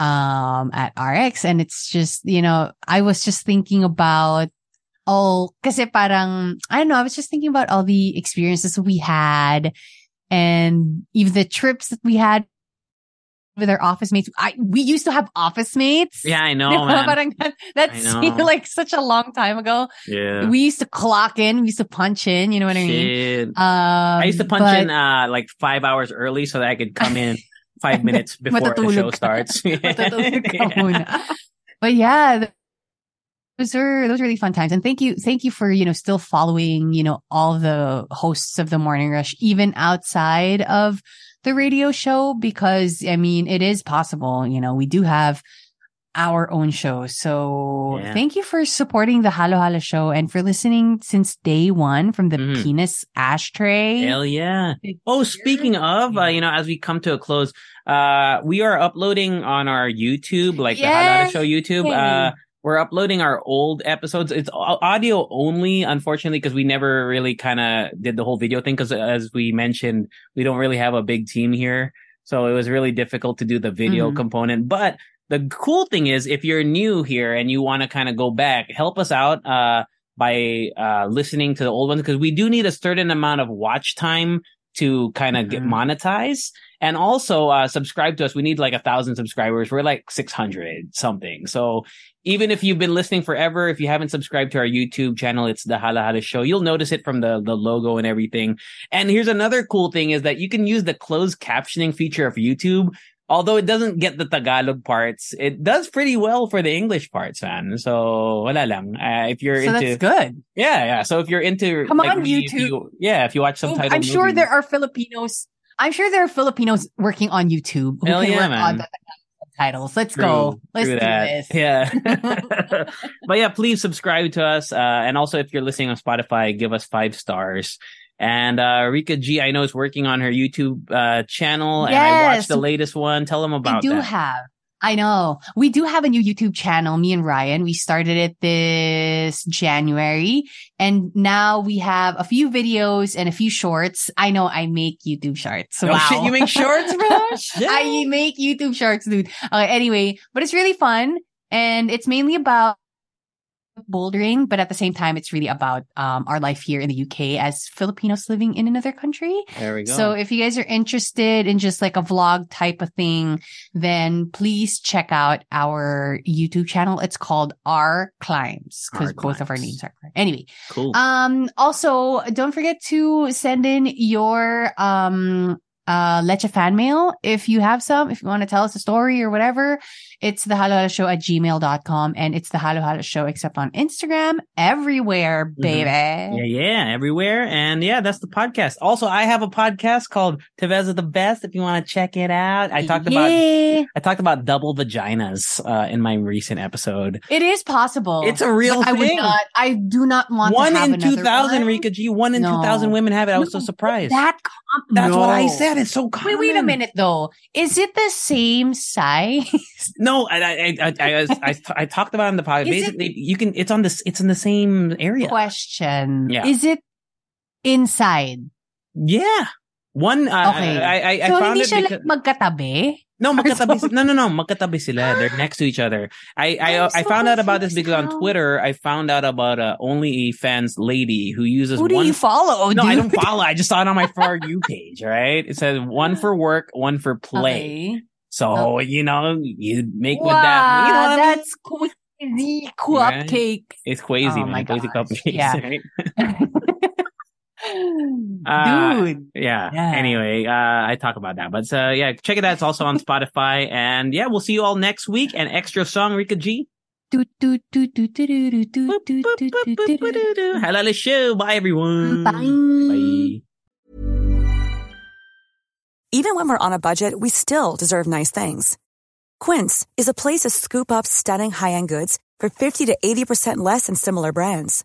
um, at RX. And it's just, you know, I was just thinking about all, kasi parang, I don't know, I was just thinking about all the experiences we had and even the trips that we had with our office mates. I, we used to have office mates. yeah, I know. Parang that, that seemed like such a long time ago yeah. we used to clock in, we used to punch in, you know what I mean? Shit. Um, I used to punch but- in uh like five hours early so that I could come in five minutes before the show starts. Matutulog ka Yeah. muna. But yeah, those were those were really fun times. And thank you, thank you for, you know, still following, you know, all the hosts of the morning rush, even outside of the radio show, because I mean, it is possible, you know, we do have our own show. So Yeah. thank you for supporting the Halo Halo show and for listening since day one from the Mhm. penis ashtray. Hell yeah. Oh, speaking of, uh, you know, as we come to a close, uh, we are uploading on our YouTube, like the Halo Halo Yay! Show YouTube. Uh, we're uploading our old episodes. It's au- audio only, unfortunately, because we never really kind of did the whole video thing. Because as we mentioned, we don't really have a big team here, so it was really difficult to do the video Mhm. component. But the cool thing is, if you're new here and you want to kind of go back, help us out. Uh, by uh listening to the old ones because we do need a certain amount of watch time to kind of get Mhm. monetized and also uh subscribe to us we need like a thousand subscribers we're like 600 something so even if you've been listening forever if you haven't subscribed to our youtube channel it's the halo halo show you'll notice it from the the logo and everything and here's another cool thing is that you can use the closed captioning feature of youtube although it doesn't get the Tagalog parts, it does pretty well for the English parts, man. So wala lang. Uh, if you're So into, that's good. yeah, yeah. So if you're into, Come on, me, if YouTube. you- yeah, if you watch some title, I'm sure there are Filipinos. I'm sure there are Filipinos working on YouTube who Hell can yeah, work man. on the titles. Let's go. Let's do this. Yeah. but yeah, please subscribe to us. Uh, and also if you're listening on Spotify, give us five stars. And uh Rica G, I know is working on her YouTube uh channel and I Yes. watched the latest one. Tell them about. We do that. have. I know. We do have a new YouTube channel, me and Ryan. We started it this January and now we have a few videos and a few shorts. I know I make YouTube shorts. oh wow. shit, you make shorts, bro? Shit. I make YouTube shorts, dude. Okay, anyway, but it's really fun and it's mainly about bouldering, but at the same time, it's really about um, our life here in the UK as Filipinos living in another country. there we go. So if you guys are interested in just like a vlog type of thing, then please check out our YouTube channel. It's called Our Climbs because both of our names are correct. Anyway, cool. um, also don't forget to send in your, um, uh, Leche fan mail. If you have some, if you want to tell us a story or whatever, it's the Halo Halo Show at gmail.com and it's the Halo Halo Show except on Instagram, everywhere, baby. Yeah, yeah, everywhere. And yeah, that's the podcast. Also, I have a podcast called Tevez the Best if you want to check it out. I talked about I talked about double vaginas uh, in my recent episode. It is possible. It's a real I would not. I do not want One in 2000, one. Rica G. One in No. 2000 women have it. I was so surprised. That com- That's what I no. It's so common. Wait, wait a minute though. Is it the same size? No, I, I, I, I, I, I, I talked about it in the podcast. Is it- Basically, you can, it's on this, it's in the same area. Question. Yeah. Is it inside? Yeah. One, uh, Okay. I, I, I so found hindi it siya because, like magkatabi? No, magkatabi. no, no, no. Magkatabi sila. They're next to each other. I I, I'm I found out about this because on. Twitter, I found out about uh, a only fans lady who uses Who do one. you follow? no, dude? I don't follow. I just saw it on my for you page. Right? It says one for work, one for play. Okay. So oh. you know, you make with that. You know what I mean? that's crazy Right? cupcake. It's crazy, Oh man. my Crazy gosh. cupcakes. Yeah. Right? Uh, Dude. Yeah. Yeah. Anyway, uh, I talk about that, but uh, yeah, check it out. It's also on Spotify, and yeah, we'll see you all next week. An extra song, Rica G. Do, do, do, do, do, do, do, do, Boop, do, boop, do, boop, do, boop, do, boop, do. doo, doo. Halala show. Bye, everyone. Bye. Bye. Even when we're on a budget, we still deserve nice things. Quince is a place to scoop up stunning high-end goods for 50 to 80% less than similar brands.